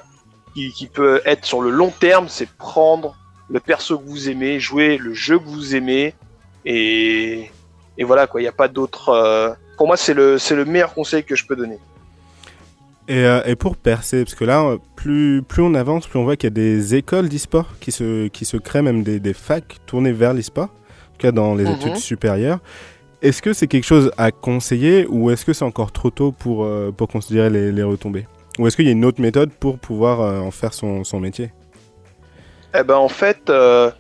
qui peut être sur le long terme, c'est prendre le perso que vous aimez, jouer le jeu que vous aimez et et voilà quoi, il n'y a pas d'autre. euh, Pour moi, c'est le, c'est le meilleur conseil que je peux donner. Et, euh, et pour percer, parce que là, euh, plus, plus on avance, plus on voit qu'il y a des écoles d'e-sport qui se, qui se créent, même des, des facs tournées vers l'e-sport, en tout cas dans les Mhm. études supérieures. Est-ce que c'est quelque chose à conseiller ou est-ce que c'est encore trop tôt pour, euh, pour considérer les, les retombées? Ou est-ce qu'il y a une autre méthode pour pouvoir euh, en faire son, son métier? Eh ben en fait, euh,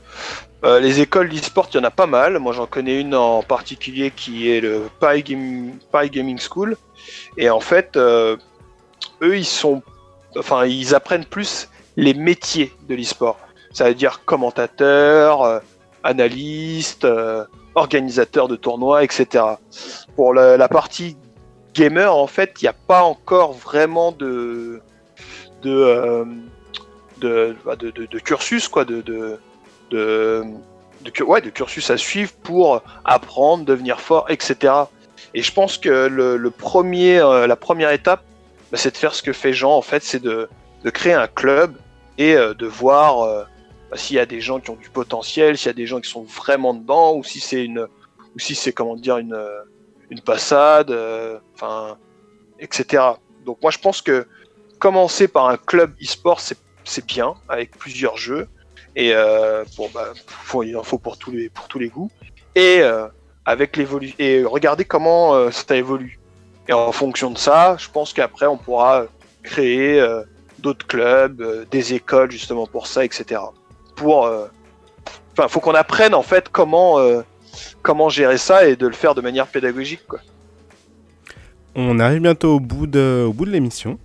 Euh, les écoles d'e-sport, il y en a pas mal. Moi, j'en connais une en particulier qui est le Paris, Game- Gaming School. Et en fait, euh, eux, ils sont, enfin, ils apprennent plus les métiers de l'e-sport. Ça veut dire commentateur, analyste, organisateur de tournois, etc. Pour la, la partie gamer, en fait, il n'y a pas encore vraiment de de, de, bah, de, de- cursus, quoi, de, de, ouais, de cursus à suivre pour apprendre, devenir fort, etc. Et je pense que le, premier, euh, la première étape, bah, c'est de faire ce que fait Jean, en fait, c'est de, de créer un club et euh, de voir euh, bah, s'il y a des gens qui ont du potentiel, s'il y a des gens qui sont vraiment dedans, ou si c'est une, ou si c'est comment dire une, une passade, enfin, etc. Donc moi je pense que commencer par un club e-sport c'est c'est bien avec plusieurs jeux et euh, bah il en faut pour tous les pour tous les goûts et euh, avec et regarder comment euh, ça évolue et en fonction de ça je pense qu'après on pourra créer euh, d'autres clubs euh, des écoles justement pour ça etc pour enfin faut qu'on apprenne en fait comment comment gérer ça et de le faire de manière pédagogique quoi. On arrive bientôt au bout de, au bout de l'émission.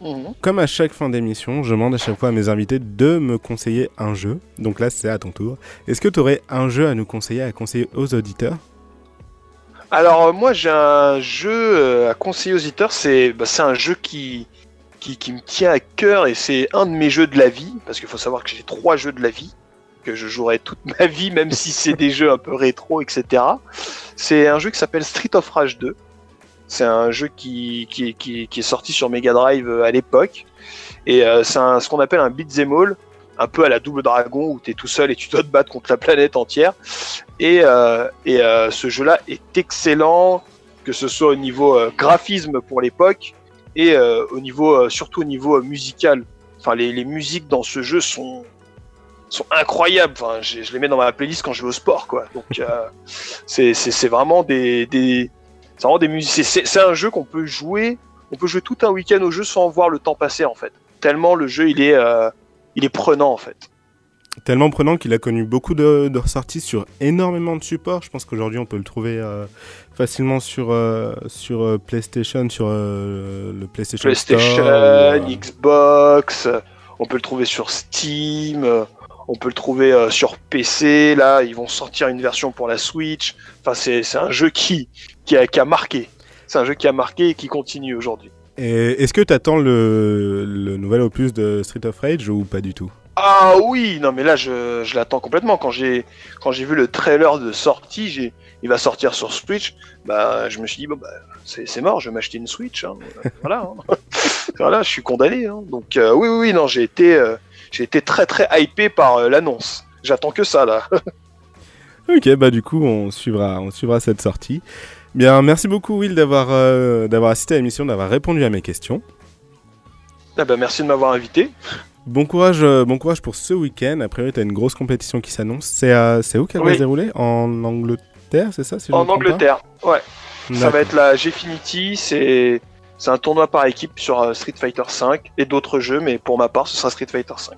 Mhm. Comme à chaque fin d'émission, je demande à chaque fois à mes invités de me conseiller un jeu. Donc là, c'est à ton tour. Est-ce que tu aurais un jeu à nous conseiller, à conseiller aux auditeurs? Alors euh, moi j'ai un jeu euh, à conseiller aux auditeurs, c'est bah, un jeu qui, qui, qui me tient à cœur et c'est un de mes jeux de la vie, parce qu'il faut savoir que j'ai trois jeux de la vie, que je jouerai toute ma vie, même si c'est des jeux un peu rétro, etc. C'est un jeu qui s'appelle Street of Rage 2. C'est un jeu qui, qui, qui, est sorti sur Mega Drive euh, à l'époque. Et euh, c'est ce qu'on appelle un beat'em all, un peu à la double dragon où tu es tout seul et tu dois te battre contre la planète entière. Et, euh, et ce jeu-là est excellent, que ce soit au niveau graphisme pour l'époque et au niveau, surtout au niveau musical. Enfin, les, les musiques dans ce jeu sont sont incroyables. Enfin, je, les mets dans ma playlist quand je vais au sport, quoi. Donc, c'est vraiment des, des c'est vraiment des musiques. c'est- un jeu qu'on peut jouer. On peut jouer tout un week-end au jeu sans voir le temps passer, en fait. Tellement le jeu, il est, euh, il est prenant, en fait. Tellement prenant qu'il a connu beaucoup de, de ressorties sur énormément de supports. Je pense qu'aujourd'hui, on peut le trouver euh, facilement sur, euh, sur PlayStation, sur le PlayStation, PlayStation, Store, Xbox, on peut le trouver sur Steam, on peut le trouver euh, sur PC. Là, ils vont sortir une version pour la Switch. Enfin, c'est un jeu qui, qui, a, qui a marqué. C'est un jeu qui a marqué et qui continue aujourd'hui. Est-ce que tu attends le, le nouvel opus de Street of Rage ou pas du tout? Ah oui, non mais là je, je l'attends complètement. Quand j'ai quand j'ai vu le trailer de sortie, il va sortir sur Switch. Bah je me suis dit bon bah c'est c'est mort, je vais m'acheter une Switch. hein. voilà, hein. voilà, je suis condamné. hein. Donc euh, oui oui oui non j'ai été euh, j'ai été très très hypé par euh, l'annonce. J'attends que ça là. Ok, bah du coup, on suivra, on suivra cette sortie. Bien, merci beaucoup Will d'avoir euh, d'avoir assisté à l'émission, d'avoir répondu à mes questions. Ah bah, merci de m'avoir invité. Bon courage, euh, bon courage pour ce week-end. A priori, t'as une grosse compétition qui s'annonce. C'est euh, où qu'elle va se dérouler? En Angleterre, c'est ça si En Angleterre, ouais. Ça va être la Gfinity, c'est c'est un tournoi par équipe sur euh, Street Fighter 5 et d'autres jeux, mais pour ma part, ce sera Street Fighter 5.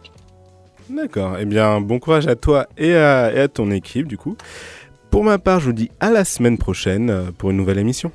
D'accord. Eh bien, bon courage à toi et à, et à ton équipe, du coup. Pour ma part, je vous dis à la semaine prochaine euh, pour une nouvelle émission.